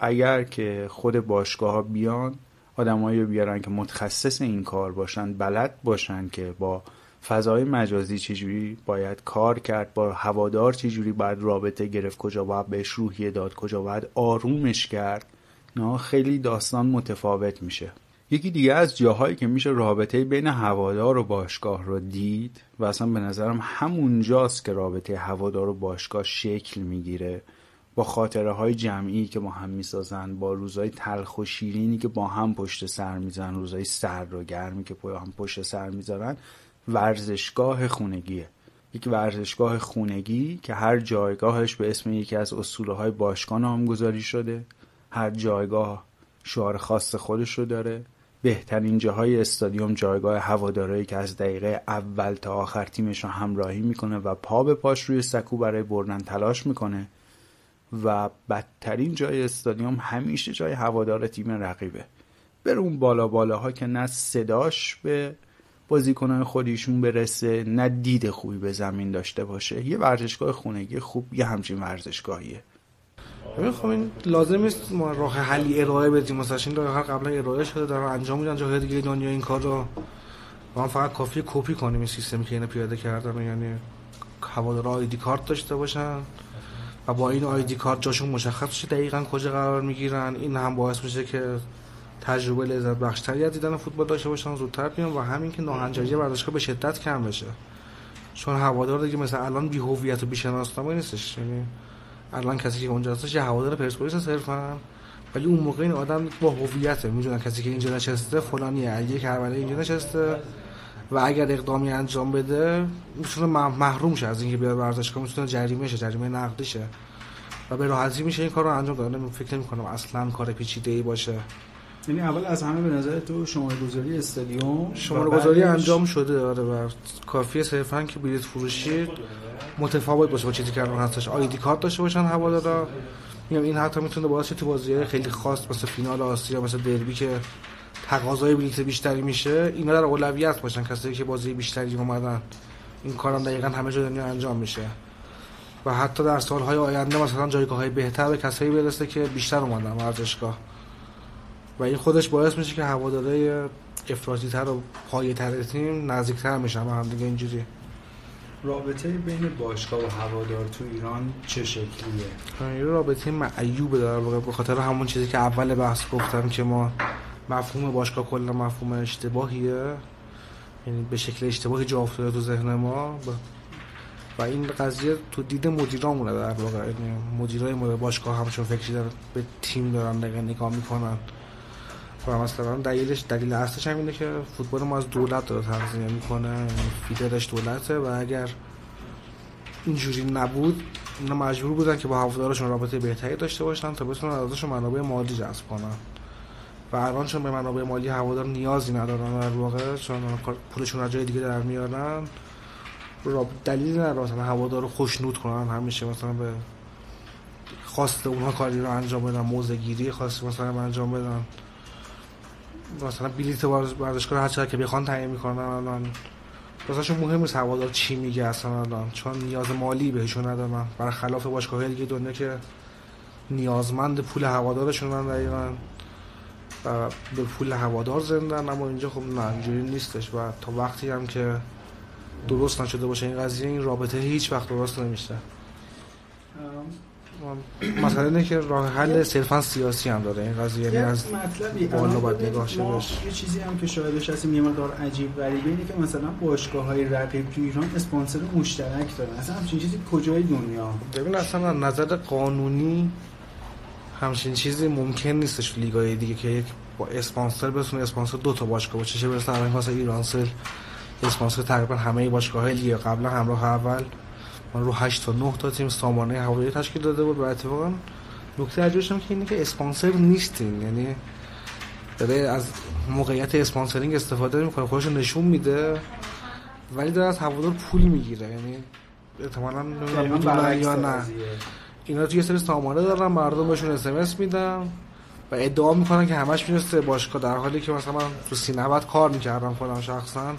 اگر که خود باشگاه ها بیان آدمایی رو بیارن که متخصص این کار باشن بلد باشن که با فضای مجازی چجوری باید کار کرد با هوادار چجوری باید رابطه گرفت کجا باید بهش روحیه داد کجا باید آرومش کرد نه خیلی داستان متفاوت میشه. یکی دیگه از جاهایی که میشه رابطه بین هوادار و باشگاه رو دید و اصلا به نظرم همونجاست که رابطه هوادار و باشگاه شکل می‌گیره. با خاطره های جمعی که با هم می‌سازن با روزهای تلخ و شیرینی که با هم پشت سر میزن روزهای سرد و گرمی که با هم پشت سر می‌ذارن ورزشگاه خونگیه. یک ورزشگاه خونگی که هر جایگاهش به اسم یکی از اصوله های باشگاه نامگذاری شده. هر جایگاه شعار خاص خودش رو داره. بهترین جاهای استادیوم جایگاه هوادارایی که از دقیقه اول تا آخر تیمش رو همراهی می‌کنه و پا به پاش روی سکو برای بردن تلاش می‌کنه. و بدترین جای استادیوم همیشه جای هوادار تیم رقیبه. بر اون بالا بالاها که نه صداش به بازیکنان خودیشون برسه نه دید خوبی به زمین داشته باشه. یه ورزشگاه خونگی خوب یه همچین ورزشگاهیه. ببین خب این لازم نیست ما راه حلی ارائه بدیم. مثلا این راه قبلا ارائه شده دارن انجام میدن جاهای دیگه دنیا این کار رو ما فقط کافی کپی کنیم این سیستمی که اینو پیاده کردن. یعنی هوادارا آیدی کارت داشته باشن. و با این آیدی کارت جاشون مشخص بشه دقیقا کجا قرار می‌گیرن. این هم باعث میشه که تجربه لذت بخشتری از دیدن فوتبال داشته باشن. زودتر بیان و همین که ناهنجاری ورزشگاه به شدت کم بشه. چون هوادار دیگه مثلا الان بی هویت و بی شناسنامه نیستش. یعنی الان کسی که اونجا هستش یه هوادار پرسپولیس صرفا ولی اون موقع این آدم با هویته. می‌دونن کسی که اینجا نشسته فلانیه. اگه کربلایی اینجا نشسته و اگر اقدامی انجام بده می‌تونه محروم شه از اینکه بیاد ورزشگاه می‌تونه جریمه شه جریمه نقدی شه. و به راحتی میشه این کار رو انجام داد. فکر نمی کنم اصلا کار پیچیده ای باشه. یعنی اول از همه به نظر تو شماره گذاری استادیوم شماره گذاری انجام شده آره و کافیه صرفا که بلیط فروشی متفاوت باشه با چیزی که الان هستش. آیدی کارت داشته باشن هوادارا. میگم این حتی می‌تونه باعث تو بازی خیلی خاص مثل فینال آسیا مثل دربی که تقاضای بلیط بیشتری میشه اینا در اولویت باشن کسایی که بازی بیشتری اومدن. این کارم دقیقا همه جا دنیا انجام میشه. و حتی در سالهای آینده مثلا جایگاه های بهتر به کسایی برسه که بیشتر اومدن ورزشگاه و این خودش باعث میشه که هواداره افراطی تر و پایه تر تیم نزدیکتر میشن هم دیگه اینجوری رابطه بین باشگاه و هوادار تو ایران چه شکلیه؟ این رابطه معیوبه در واقع به خاطر همون چیزی که اول بحث گفتم که ما مفهوم باشگاه کلا مفهوم اشتباهیه. یعنی به شکل اشتباهی جا افتاده تو ذهن ما. و این قضیه تو دید مدیرامونه در واقع. یعنی مدیرای مدیر باشگاه همشون فکری دارن به تیم دارن نگاه می‌کنن. و مثلا دلیلش دلیل اصلش هم اینه که فوتبال ما از دولت داره تنظیم می‌کنه. یعنی فیدرش دولته و اگر اینجوری نبود اینا مجبور بودن که با هوادارشون رابطه بهتری داشته باشن تا بتونن ازشون منابع مالی جذب کنن. و الان چون به منابع مالی هوادار نیازی ندارن در واقع چون پولشون از جای دیگه در میارن دلیلی نداره مثلا هوادار رو خوشنود کنن همیشه مثلا به خواست اونها کاری رو انجام بدن موزه گیری خواست مثلا انجام بدن. مثلا بلیت ورزشگاه هر چقدر که بخوان تعیین می‌کنن الان. واسهشون مهم نیست هوادار چی میگه اصلا الان چون نیاز مالی بهشون ندارن. برخلاف باشگاه دیگه دنیا که نیازمند پول هوادارشون دقیقا. و به پول هوادار زندن اما اینجا خب نه اینجوری نیستش و تا وقتی هم که درست نشده باشه این قضیه این رابطه هیچ وقت درست نمیشه. مثلا اینه که راه حل صرفا سیاسی هم داره این قضیه یعنی از بالا باید نگاه یه چیزی هم که شاهدش هستیم یه مقدار عجیب غریبه اینه که مثلا باشگاه های رقیب تو ایران اسپانسر مشترک دارن. اصلا همچین چیزی کجای دنیا؟ ببین اصلا از نظر قانونی همچین چیزی ممکن نیستش لیگای دیگه که یک با اسپانسر بتونه اسپانسر دو تا باشگاه باشه. چه برسه همین مثلا ایرانسل اسپانسر تقریبا همه باشگاه های لیگ. قبلا همراه اول رو 8 تا 9 تا تیم سامانه هوایی تشکیل داده بود. و اتفاقا نکته عجیبش که اینه که اسپانسر نیستین یعنی داره از موقعیت sponsoring استفاده می‌کنه خودش نشون میده ولی داره از هوادار پول می‌گیره. یعنی احتمالاً نمی‌دونم یا نه. اینا توی سری سامانه دارن مردم بهشون اس میدن و ادعا می‌کنن که همش می‌رسه باشگاه در حالی که مثلا من تو سینوت کار می‌کردم خودم شخصا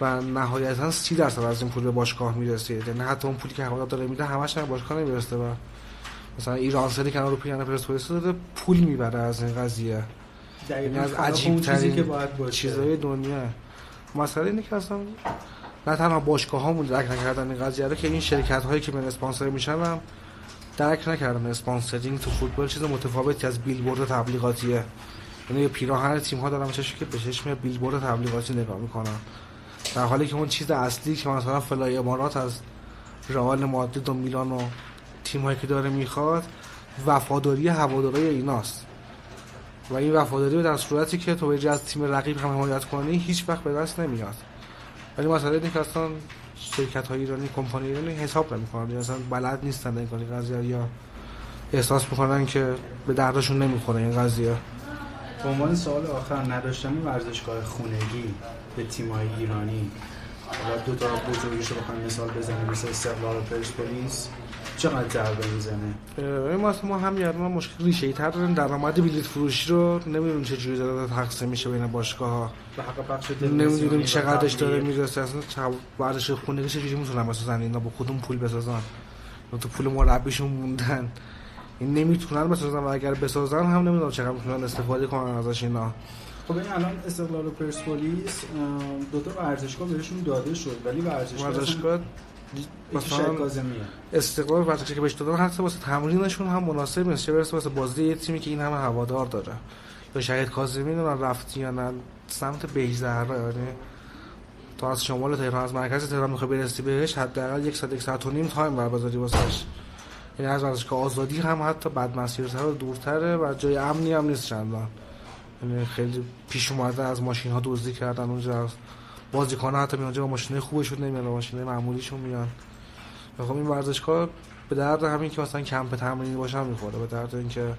و نهایتا 30 درصد از این پول به باشگاه می‌رسه یعنی حتی اون پولی که هوادار داره میده همش هم باشگاه نمی‌رسه و مثلا ایران سری کنار رو پیانه پرسپولیس داده پول می‌بره از این قضیه. یعنی از عجیب ترین که باید چیزای دنیا. مثلا اینه که اصلا نه تنها باشگاه ها درک نکردن این قضیه رو که این شرکت هایی که من اسپانسر میشن هم درک نکردن sponsoring تو فوتبال چیز متفاوتی از بیلبورد تبلیغاتیه. یعنی پیراهن تیم ها دارن چشم که به چشم بیلبورد تبلیغاتی نگاه می‌کنن. در حالی که اون چیز اصلی که مثلا Fly Emirates از رئال مادرید و میلان و تیم هایی که داره می‌خواد وفاداری هواداری ایناست. و این وفاداری در صورتی که تو از تیم رقیب هم حمایت کنی هیچ وقت به دست نمیاد. ولی مثلا اینه که اصلا شرکت های ایرانی کمپانی ایرانی حساب نمی‌کنن. یا اصلا بلد نیستن این قضیه. یا احساس می‌کنن که به دردشون نمی‌خوره این قضیه. به عنوان سوال آخر نداشتن ورزشگاه خونگی به تیم‌های ایرانی؟ و دو تا بزرگیشو بخوایم مثال بزنیم مثل استقلال و پرسپولیس. چقدر ضربه می‌زنه؟ ما ما هم یعنی ما مشکل ریشه ای تر داریم. درآمد بلیط فروشی رو نمی‌دونیم چه جوری داره تقسیم میشه بین باشگاه ها نمی‌دونیم چقدرش داره می‌رسه. اصلا ورزش خونگی چه جوری می‌تونن بسازن؟ اینا با کدوم پول بسازن. تو پول مربیشون موندن. این نمی‌تونن بسازن و اگر بسازن هم نمی‌دونم چقدر می‌تونن استفاده کنن ازش اینا. خب این الان استقلال و پرسپولیس دو تا ورزشگاه بهشون داده شد ولی ورزشگاه ورزشگاه مثلا استقلال ورزشگاه که بهش دادن حتی واسه تمرینشون هم مناسب نیست. چه برسه واسه بازی یه تیمی که این همه هوادار داره. یا شهید کاظمی نه رفتی یا نه سمت بیزهره یعنی تو از شمال تهران از مرکز تهران می‌خوای برسی بهش حداقل یک ساعت یک ساعت و نیم تایم برگزاری واسش یعنی از ورزشگاه آزادی هم حتی بعد مسیرتر و دورتره و جای امنی هم نیست چندان. یعنی خیلی پیش اومده از ماشین ها دزدی کردن اونجا. بازیکن حتی میان با ماشینای خوبشون نمیان ماشینای معمولیشون میان. خب این ورزشگاه به درد همین که مثلا کمپ تمرینی باشه هم می‌خوره به درد اینکه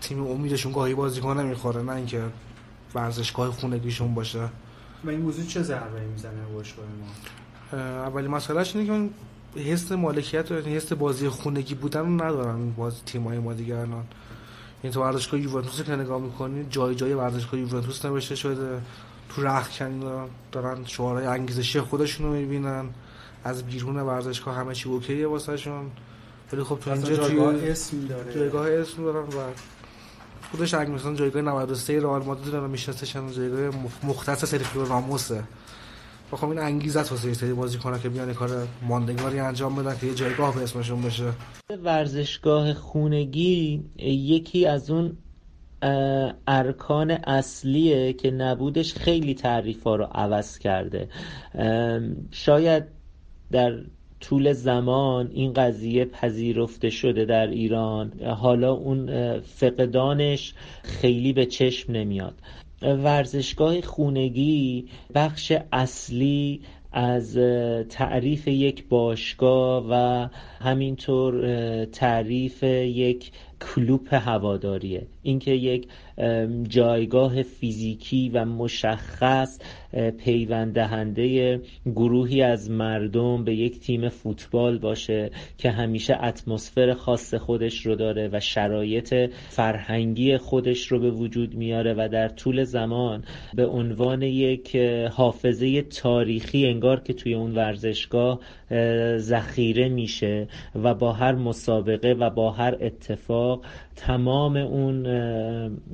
تیم امیدشون گاهی بازیکن نمی‌خوره نه اینکه ورزشگاه خونگیشون باشه. و این موضوع چه ضربه می‌زنه باشگاه ما؟ اولی مسئلهش اینه که حس مالکیت و حس بازی خونگی بودن رو ندارن بازی تیم‌های ما دیگه الان. این تو ورزشگاه یوونتوس که نگاه می‌کنی جای جای ورزشگاه یوونتوس نوشته شده. تو رختکن دارن شعارهای انگیزشی خودشون رو می‌بینن. از بیرون ورزشگاه همه چی اوکیه واسهشون. ولی خب تو اینجا جایگاه اسم داره. جایگاه اسم دارن و خودش اگه مثلا جایگاه 93 رئال مادرید رو می‌شناسن جایگاه مختص سرخیو راموسه. و خب این انگیزه است واسه سری بازیکن‌ها که بیان کار ماندگاری انجام بدن که یه جایگاه به اسمشون بشه. ورزشگاه خونگی یکی از اون ارکان اصلیه که نبودش خیلی تعریف ها رو عوض کرده. شاید در طول زمان این قضیه پذیرفته شده در ایران. حالا اون فقدانش خیلی به چشم نمیاد. ورزشگاه خونگی بخش اصلی از تعریف یک باشگاه و همینطور تعریف یک کلوپ هواداریه. اینکه یک جایگاه فیزیکی و مشخص پیوند دهنده گروهی از مردم به یک تیم فوتبال باشه که همیشه اتمسفر خاص خودش رو داره و شرایط فرهنگی خودش رو به وجود میاره و در طول زمان به عنوان یک حافظه تاریخی انگار که توی اون ورزشگاه ذخیره میشه و با هر مسابقه و با هر اتفاق تمام اون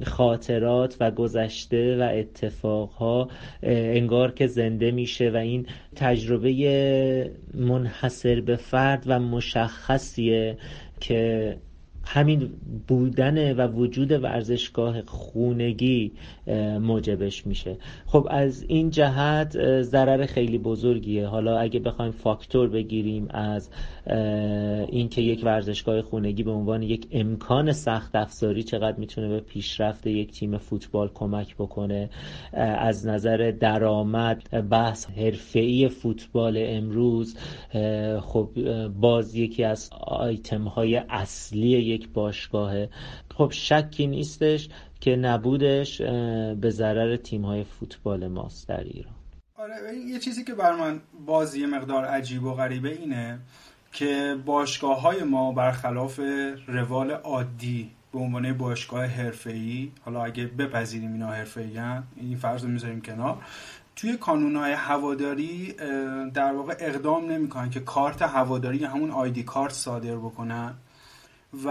خاطرات و گذشته و اتفاقها انگار که زنده میشه و این تجربه منحصر به فرد و مشخصیه که همین بودن و وجود ورزشگاه خونگی موجبش میشه. خب از این جهت ضرر خیلی بزرگیه. حالا اگه بخوایم فاکتور بگیریم از اینکه یک ورزشگاه خونگی به عنوان یک امکان سخت افزاری چقدر می‌تونه به پیشرفت یک تیم فوتبال کمک بکنه از نظر درآمد بحث حرفه‌ای فوتبال امروز خب باز یکی از آیتم های اصلی یک باشگاهه خب شکی نیستش که نبودش به ضرر تیم های فوتبال ماست در ایران. آره یه چیزی که بر من بازی مقدار عجیب و غریبه اینه که باشگاه های ما برخلاف روال عادی به عنوان باشگاه حرفه‌ای حالا اگه بپذیریم اینا حرفه‌ای این فرض رو می‌ذاریم کنار توی کانون های هواداری در واقع اقدام نمی‌کنن که کارت هواداری همون آیدی کارت صادر بکنن. و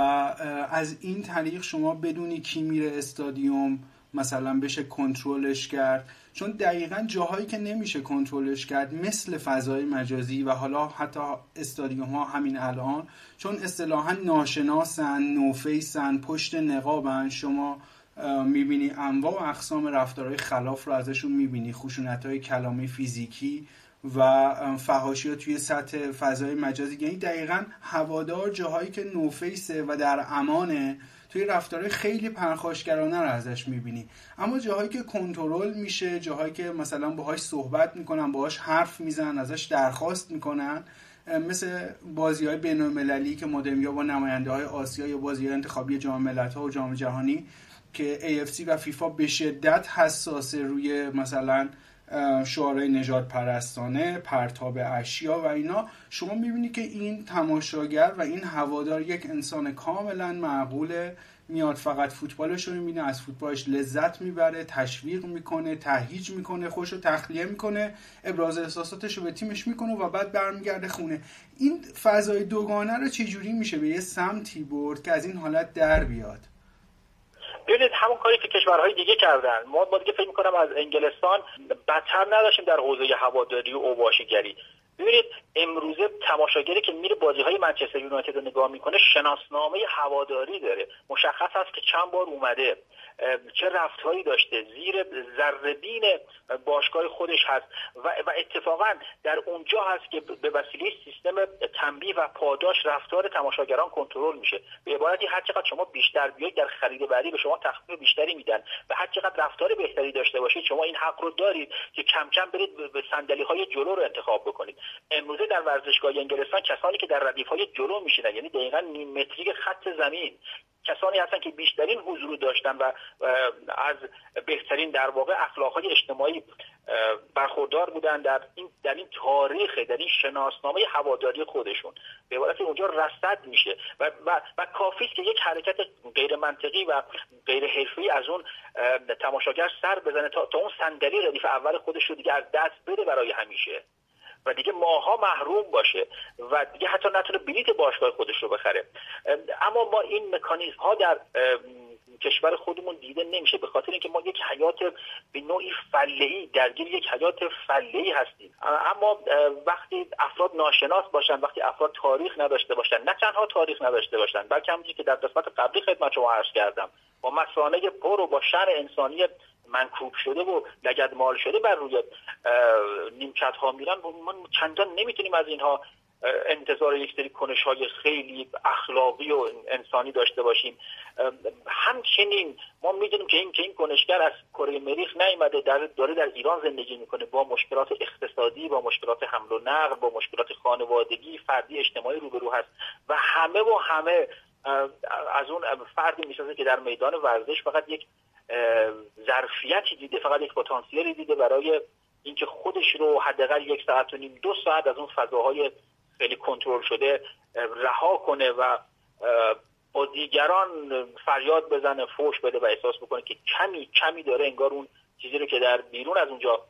از این طریق شما بدونی کی میره استادیوم مثلا بشه کنترلش کرد. چون دقیقا جاهایی که نمیشه کنترلش کرد مثل فضای مجازی و حالا حتی استادیوم ها همین الان چون اصطلاحا ناشناسن نوفیسن پشت نقابن شما می‌بینی انواع و اقسام رفتارهای خلاف رو ازشون می‌بینی خشونت های کلامی فیزیکی و فهاشی ها توی سطح فضای مجازی. یعنی دقیقا هوادار جاهایی که نوفیسه و در امانه توی رفتارهای خیلی پرخاشگرانه رو ازش می‌بینی. اما جاهایی که کنترل میشه جاهایی که مثلا باهاش صحبت می‌کنن باهاش حرف می‌زنن ازش درخواست می‌کنن مثل بازی های بین که مدرمی با نماینده های آسیا یا بازی های انتخابی جام ملت ها و جام جهانی که AFC و فیفا به شدت حساسه روی مثلا شعارهای نجات پرستانه پرتاب اشیا و اینا. شما می‌بینی که این تماشاگر و این هوادار یک انسان کاملا معقوله میاد فقط فوتبالش رو می‌بینه از فوتبالش لذت می‌بره تشویق می‌کنه تهیج می‌کنه خوش رو تخلیه می‌کنه ابراز احساساتش رو به تیمش می‌کنه و بعد برمیگرده خونه. این فضای دوگانه رو چجوری میشه به یه سمتی برد که از این حالت در بیاد؟ ببینید همون کاری که کشورهای دیگه کردن. ما با دیگه فکر می‌کنم از انگلستان بدتر نداشتیم در حوزه هواداری و اوباشگری. ببینید امروزه تماشاگری که میره بازی های منچستر یونایتد رو نگاه می‌کنه شناسنامه هواداری داره. مشخص است که چند بار اومده. چه رفتهایی داشته؟ زیر ذره باشگاه خودش هست. و, و اتفاقا در اونجا هست که به وسیله سیستم تنبیه و پاداش رفتار تماشاگران کنترل میشه. به عبارتی هر چقدر شما بیشتر بیاید در خرید بعدی به شما تخفیف بیشتری میدن. و هر چقدر رفتار بهتری داشته باشید شما این حق رو دارید که کم کم برید به صندلی های جلو رو انتخاب بکنید. امروزه در ورزشگاه انگلستان کسانی که در ردیف های جلو میشینن یعنی دقیقا نیم متری خط زمین کسانی هستن که بیشترین حضور داشتن و از بهترین در واقع اخلاقهای اجتماعی برخوردار بودن در این در این تاریخ در این شناسنامه هواداری خودشون. به عبارت اونجا رصد میشه و و, و کافی که یک حرکت غیر منطقی و غیر حرفی از اون تماشاگر سر بزنه تا, تا اون صندلی ردیف اول خودش رو دیگه از دست بده برای همیشه. و دیگه ماها محروم باشه و دیگه حتی نتونه بلیت باشگاه خودش رو بخره. اما ما این مکانیزم ها در کشور خودمون دیده نمیشه به خاطر اینکه ما یک حیات به نوعی فله درگیر یک حیات فله هستیم. اما وقتی افراد ناشناس باشن وقتی افراد تاریخ نداشته باشن نه تنها تاریخ نداشته باشن بلکه همونجوری که در قسمت قبلی خدمت شما عرض کردم با مسانه پر و با شر انسانی منکوب شده و لگد مال شده بر روی نیمکت ها میرن. ما چندان نمی‌تونیم از اینها انتظار یک سری کنش های خیلی اخلاقی و انسانی داشته باشیم. همچنین ما می‌دونیم که این که این کنشگر از کره مریخ نیامده در داره در ایران زندگی می‌کنه با مشکلات اقتصادی با مشکلات حمل و نقل با مشکلات خانوادگی فردی اجتماعی روبرو هست. و همه و همه از اون فردی می‌سازه که در میدان ورزش فقط یک ظرفیتی دیده فقط یک پتانسیلی دیده برای اینکه خودش رو حداقل یک ساعت و نیم دو ساعت از اون فضاهای خیلی کنترل شده رها کنه و با دیگران فریاد بزنه فوش بده و احساس بکنه که کمی کمی داره انگار اون چیزی رو که در بیرون از اونجا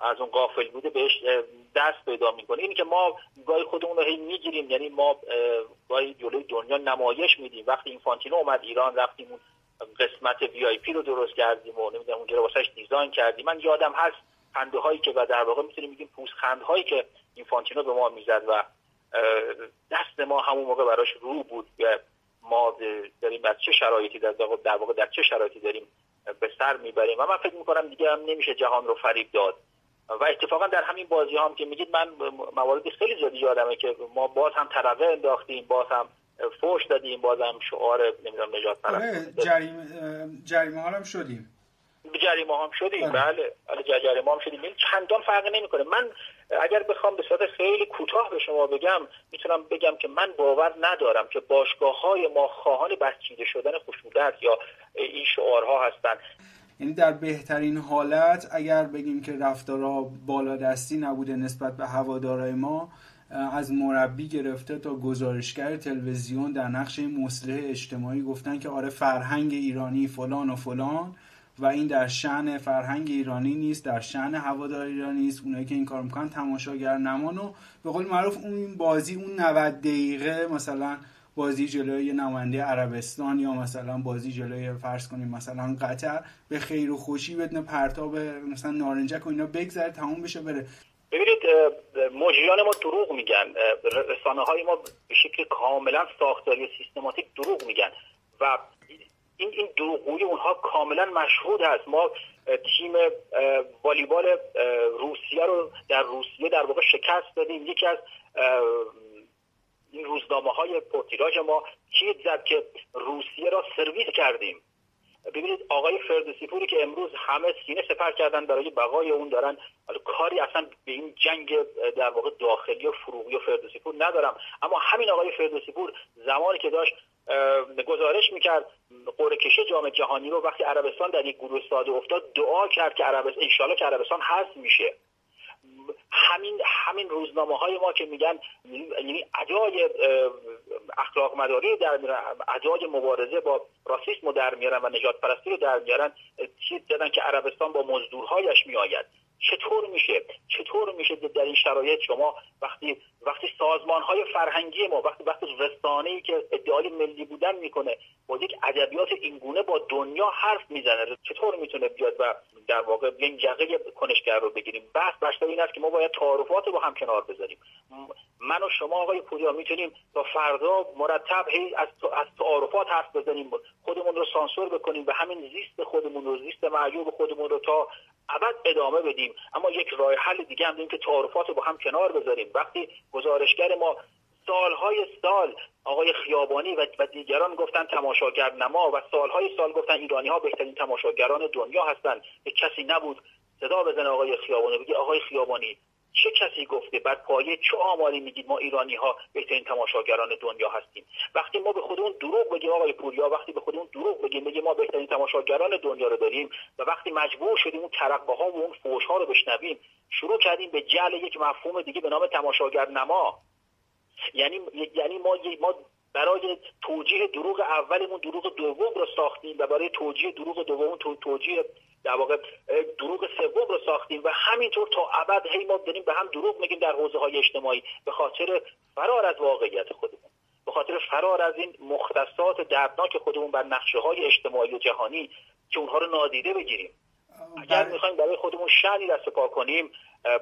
از اون قافل بوده بهش دست پیدا می‌کنه. اینی که ما گاهی خودمون رو هی می‌گیریم یعنی ما گاهی جلوی دنیا نمایش میدیم. وقتی اینفانتینو اومد ایران رفتیم اون قسمت VIP رو درست کردیم و نمی‌دونم اونجا واسش design کردیم. من یادم هست خنده هایی که و در واقع می‌تونیم بگیم پوزخنده هایی که اینفانتینو به ما می‌زد و دست ما همون موقع براش رو بود و ما داریم در چه شرایطی در در واقع در چه شرایطی داریم به سر می‌بریم. و من فکر می‌کنم دیگه هم نمیشه جهان رو فریب داد. و اتفاقا در همین بازی هم که میگید من مواردی خیلی زیادی یادمه که ما باز هم ترقه انداختیم باز هم فوش دادیم باز هم شعار نمی‌دونم نجات پرست آره، جریمه جریمه هم شدیم. جریمه هم شدیم. بله. بله. جریمه هم شدیم. چندان فرقی نمی‌کنه. من اگر بخوام به صورت خیلی کوتاه به شما بگم می‌تونم بگم که من باور ندارم که باشگاه های ما خواهان بسچیده شدن خشونت یا این شعارها هستند یعنی در بهترین حالت اگر بگیم که رفتارها بالادستی نبوده نسبت به هوادارای ما از مربی گرفته تا گزارشگر تلویزیون در نقش مصلح اجتماعی گفتن که آره فرهنگ ایرانی فلان و فلان و این در شعن فرهنگ ایرانی نیست در شعن هوادار ایرانی نیست اونایی که این کار می‌کنن تماشاگر نمان و به قول معروف اون بازی اون 90 دقیقه مثلا بازی جلوی نماینده عربستان یا مثلا بازی جلوی فرض کنیم مثلا قطر به خیر و خوشی بدون پرتاب مثلا نارنجک و اینا بگذره تموم بشه بره. ببینید مجریان ما دروغ میگن. رسانه های ما به شکل کاملا ساختاری و سیستماتیک دروغ میگن. و این این دروغگویی اونها کاملا مشهود هست. ما تیم والیبال روسیه رو در روسیه در واقع شکست دادیم. یکی از این روزنامه های پرتیراژ ما چیز زد که روسیه را سرویس کردیم. ببینید آقای فردوسی پوری که امروز همه سینه سپر کردن برای بقای اون دارن کاری اصلا به این جنگ در واقع داخلی و فروغی و فردوسی پور ندارم. اما همین آقای فردوسی پور زمانی که داشت گزارش می‌کرد قرعه کشی جام جهانی رو وقتی عربستان در یک گروه ساده افتاد دعا کرد که عربستان انشالله که عربستان حذف میشه. همین همین روزنامه های ما که میگن یعنی ادای اخلاق مداری در ادای مبارزه با راسیسم رو در میارن و نجات پرستی رو در میارن چیز دادن که عربستان با مزدورهایش میآید. چطور میشه چطور میشه در این شرایط شما وقتی وقتی سازمان های فرهنگی ما وقتی وقتی رسانه ای که ادعای ملی بودن می‌کنه با یک ادبیات اینگونه با دنیا حرف می‌زنه چطور می‌تونه بیاد و در واقع این یقه کنشگر رو بگیریم؟ بحث بحث این است که ما باید تعارفات رو هم کنار بذاریم. من و شما آقای پوریا می‌تونیم تا فردا مرتب هی از از تعارفات حرف بزنیم خودمون رو سانسور بکنیم و همین زیست خودمون رو زیست معیوب خودمون رو تا ابد ادامه بدیم. اما یک راه حل دیگه هم داریم که تعارفات رو با هم کنار بذاریم. وقتی گزارشگر ما سالهای سال آقای خیابانی و دیگران گفتن تماشاگر نما و سالهای سال گفتن ایرانی ها بهترین تماشاگران دنیا هستند یک کسی نبود صدا بزنه آقای خیابانی بگی آقای خیابانی چه کسی گفته بر پایه چه آماری میگید ما ایرانی ها بهترین تماشاگران دنیا هستیم؟ وقتی ما به خودمون دروغ بگیم آقای پوریا وقتی به خودمون دروغ بگیم بگیم ما بهترین تماشاگران دنیا رو داریم و وقتی مجبور شدیم اون ترقه ها و اون فوش ها رو بشنویم شروع کردیم به جعل یک مفهوم دیگه به نام تماشاگر نما. یعنی یعنی ما ما برای توجیه دروغ اولمون دروغ دوم رو ساختیم و برای توجیه دروغ دوم توجیه در واقع دروغ سوم رو ساختیم و همینطور تا ابد هی ما داریم به هم دروغ میگیم در حوزه های اجتماعی به خاطر فرار از واقعیت خودمون به خاطر فرار از این مختصات دردناک خودمون بر نقشه های اجتماعی و جهانی که اونها رو نادیده بگیریم اگر بله. می‌خوایم برای خودمون شنی دست پا کنیم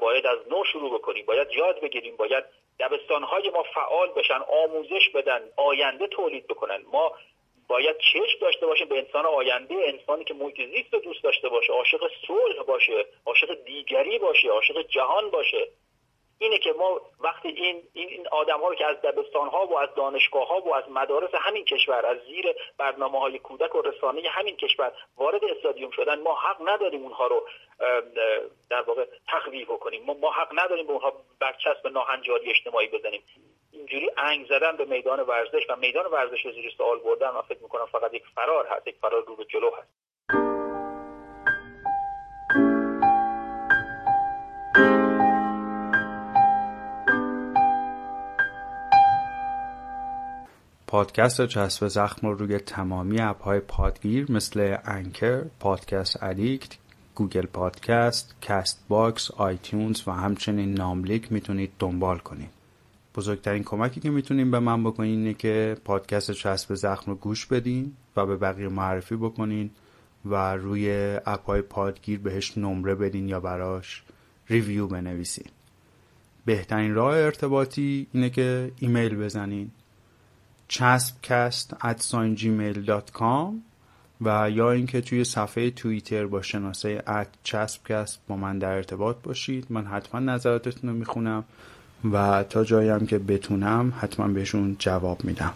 باید از نو شروع بکنیم باید یاد بگیریم باید دبستانهای ما فعال بشن آموزش بدن آینده تولید بکنن ما باید چشم داشته باشیم به انسان آینده انسانی که محیط زیست دوست داشته باشه عاشق صلح باشه عاشق دیگری باشه عاشق جهان باشه. اینه که ما وقتی این این آدم ها رو که از دبستان ها و از دانشگاه ها و از مدارس همین کشور از زیر برنامه های کودک و رسانه همین کشور وارد استادیوم شدن ما حق نداریم اونها رو در واقع تخویف کنیم ما, ما حق نداریم به اونها برچسب ناهنجاری اجتماعی بزنیم. اینجوری انگ زدن به میدان ورزش و میدان ورزش رو زیر سوال بردن من فکر می‌کنم فقط یک فرار هست یک فرار رو به جلو هست. پادکست چسب زخم رو روی تمامی app های پادگیر مثل Anchor، Podcast Addict، Google Podcast، Castbox، iTunes و همچنین ناملیک می‌تونید دنبال کنید. بزرگترین کمکی که می‌تونیم به من بکنین اینه که پادکست چسب زخم رو گوش بدین و به بقیه معرفی بکنین و روی app های پادگیر بهش نمره بدین یا براش review بنویسین بهترین راه ارتباطی اینه که ایمیل بزنین چسبکست at gmail.com و یا اینکه توی صفحه توییتر با شناسه at چسبکست با من در ارتباط باشید. من حتما نظراتتون رو می‌خونم و تا جایی هم که بتونم حتما بهشون جواب میدم.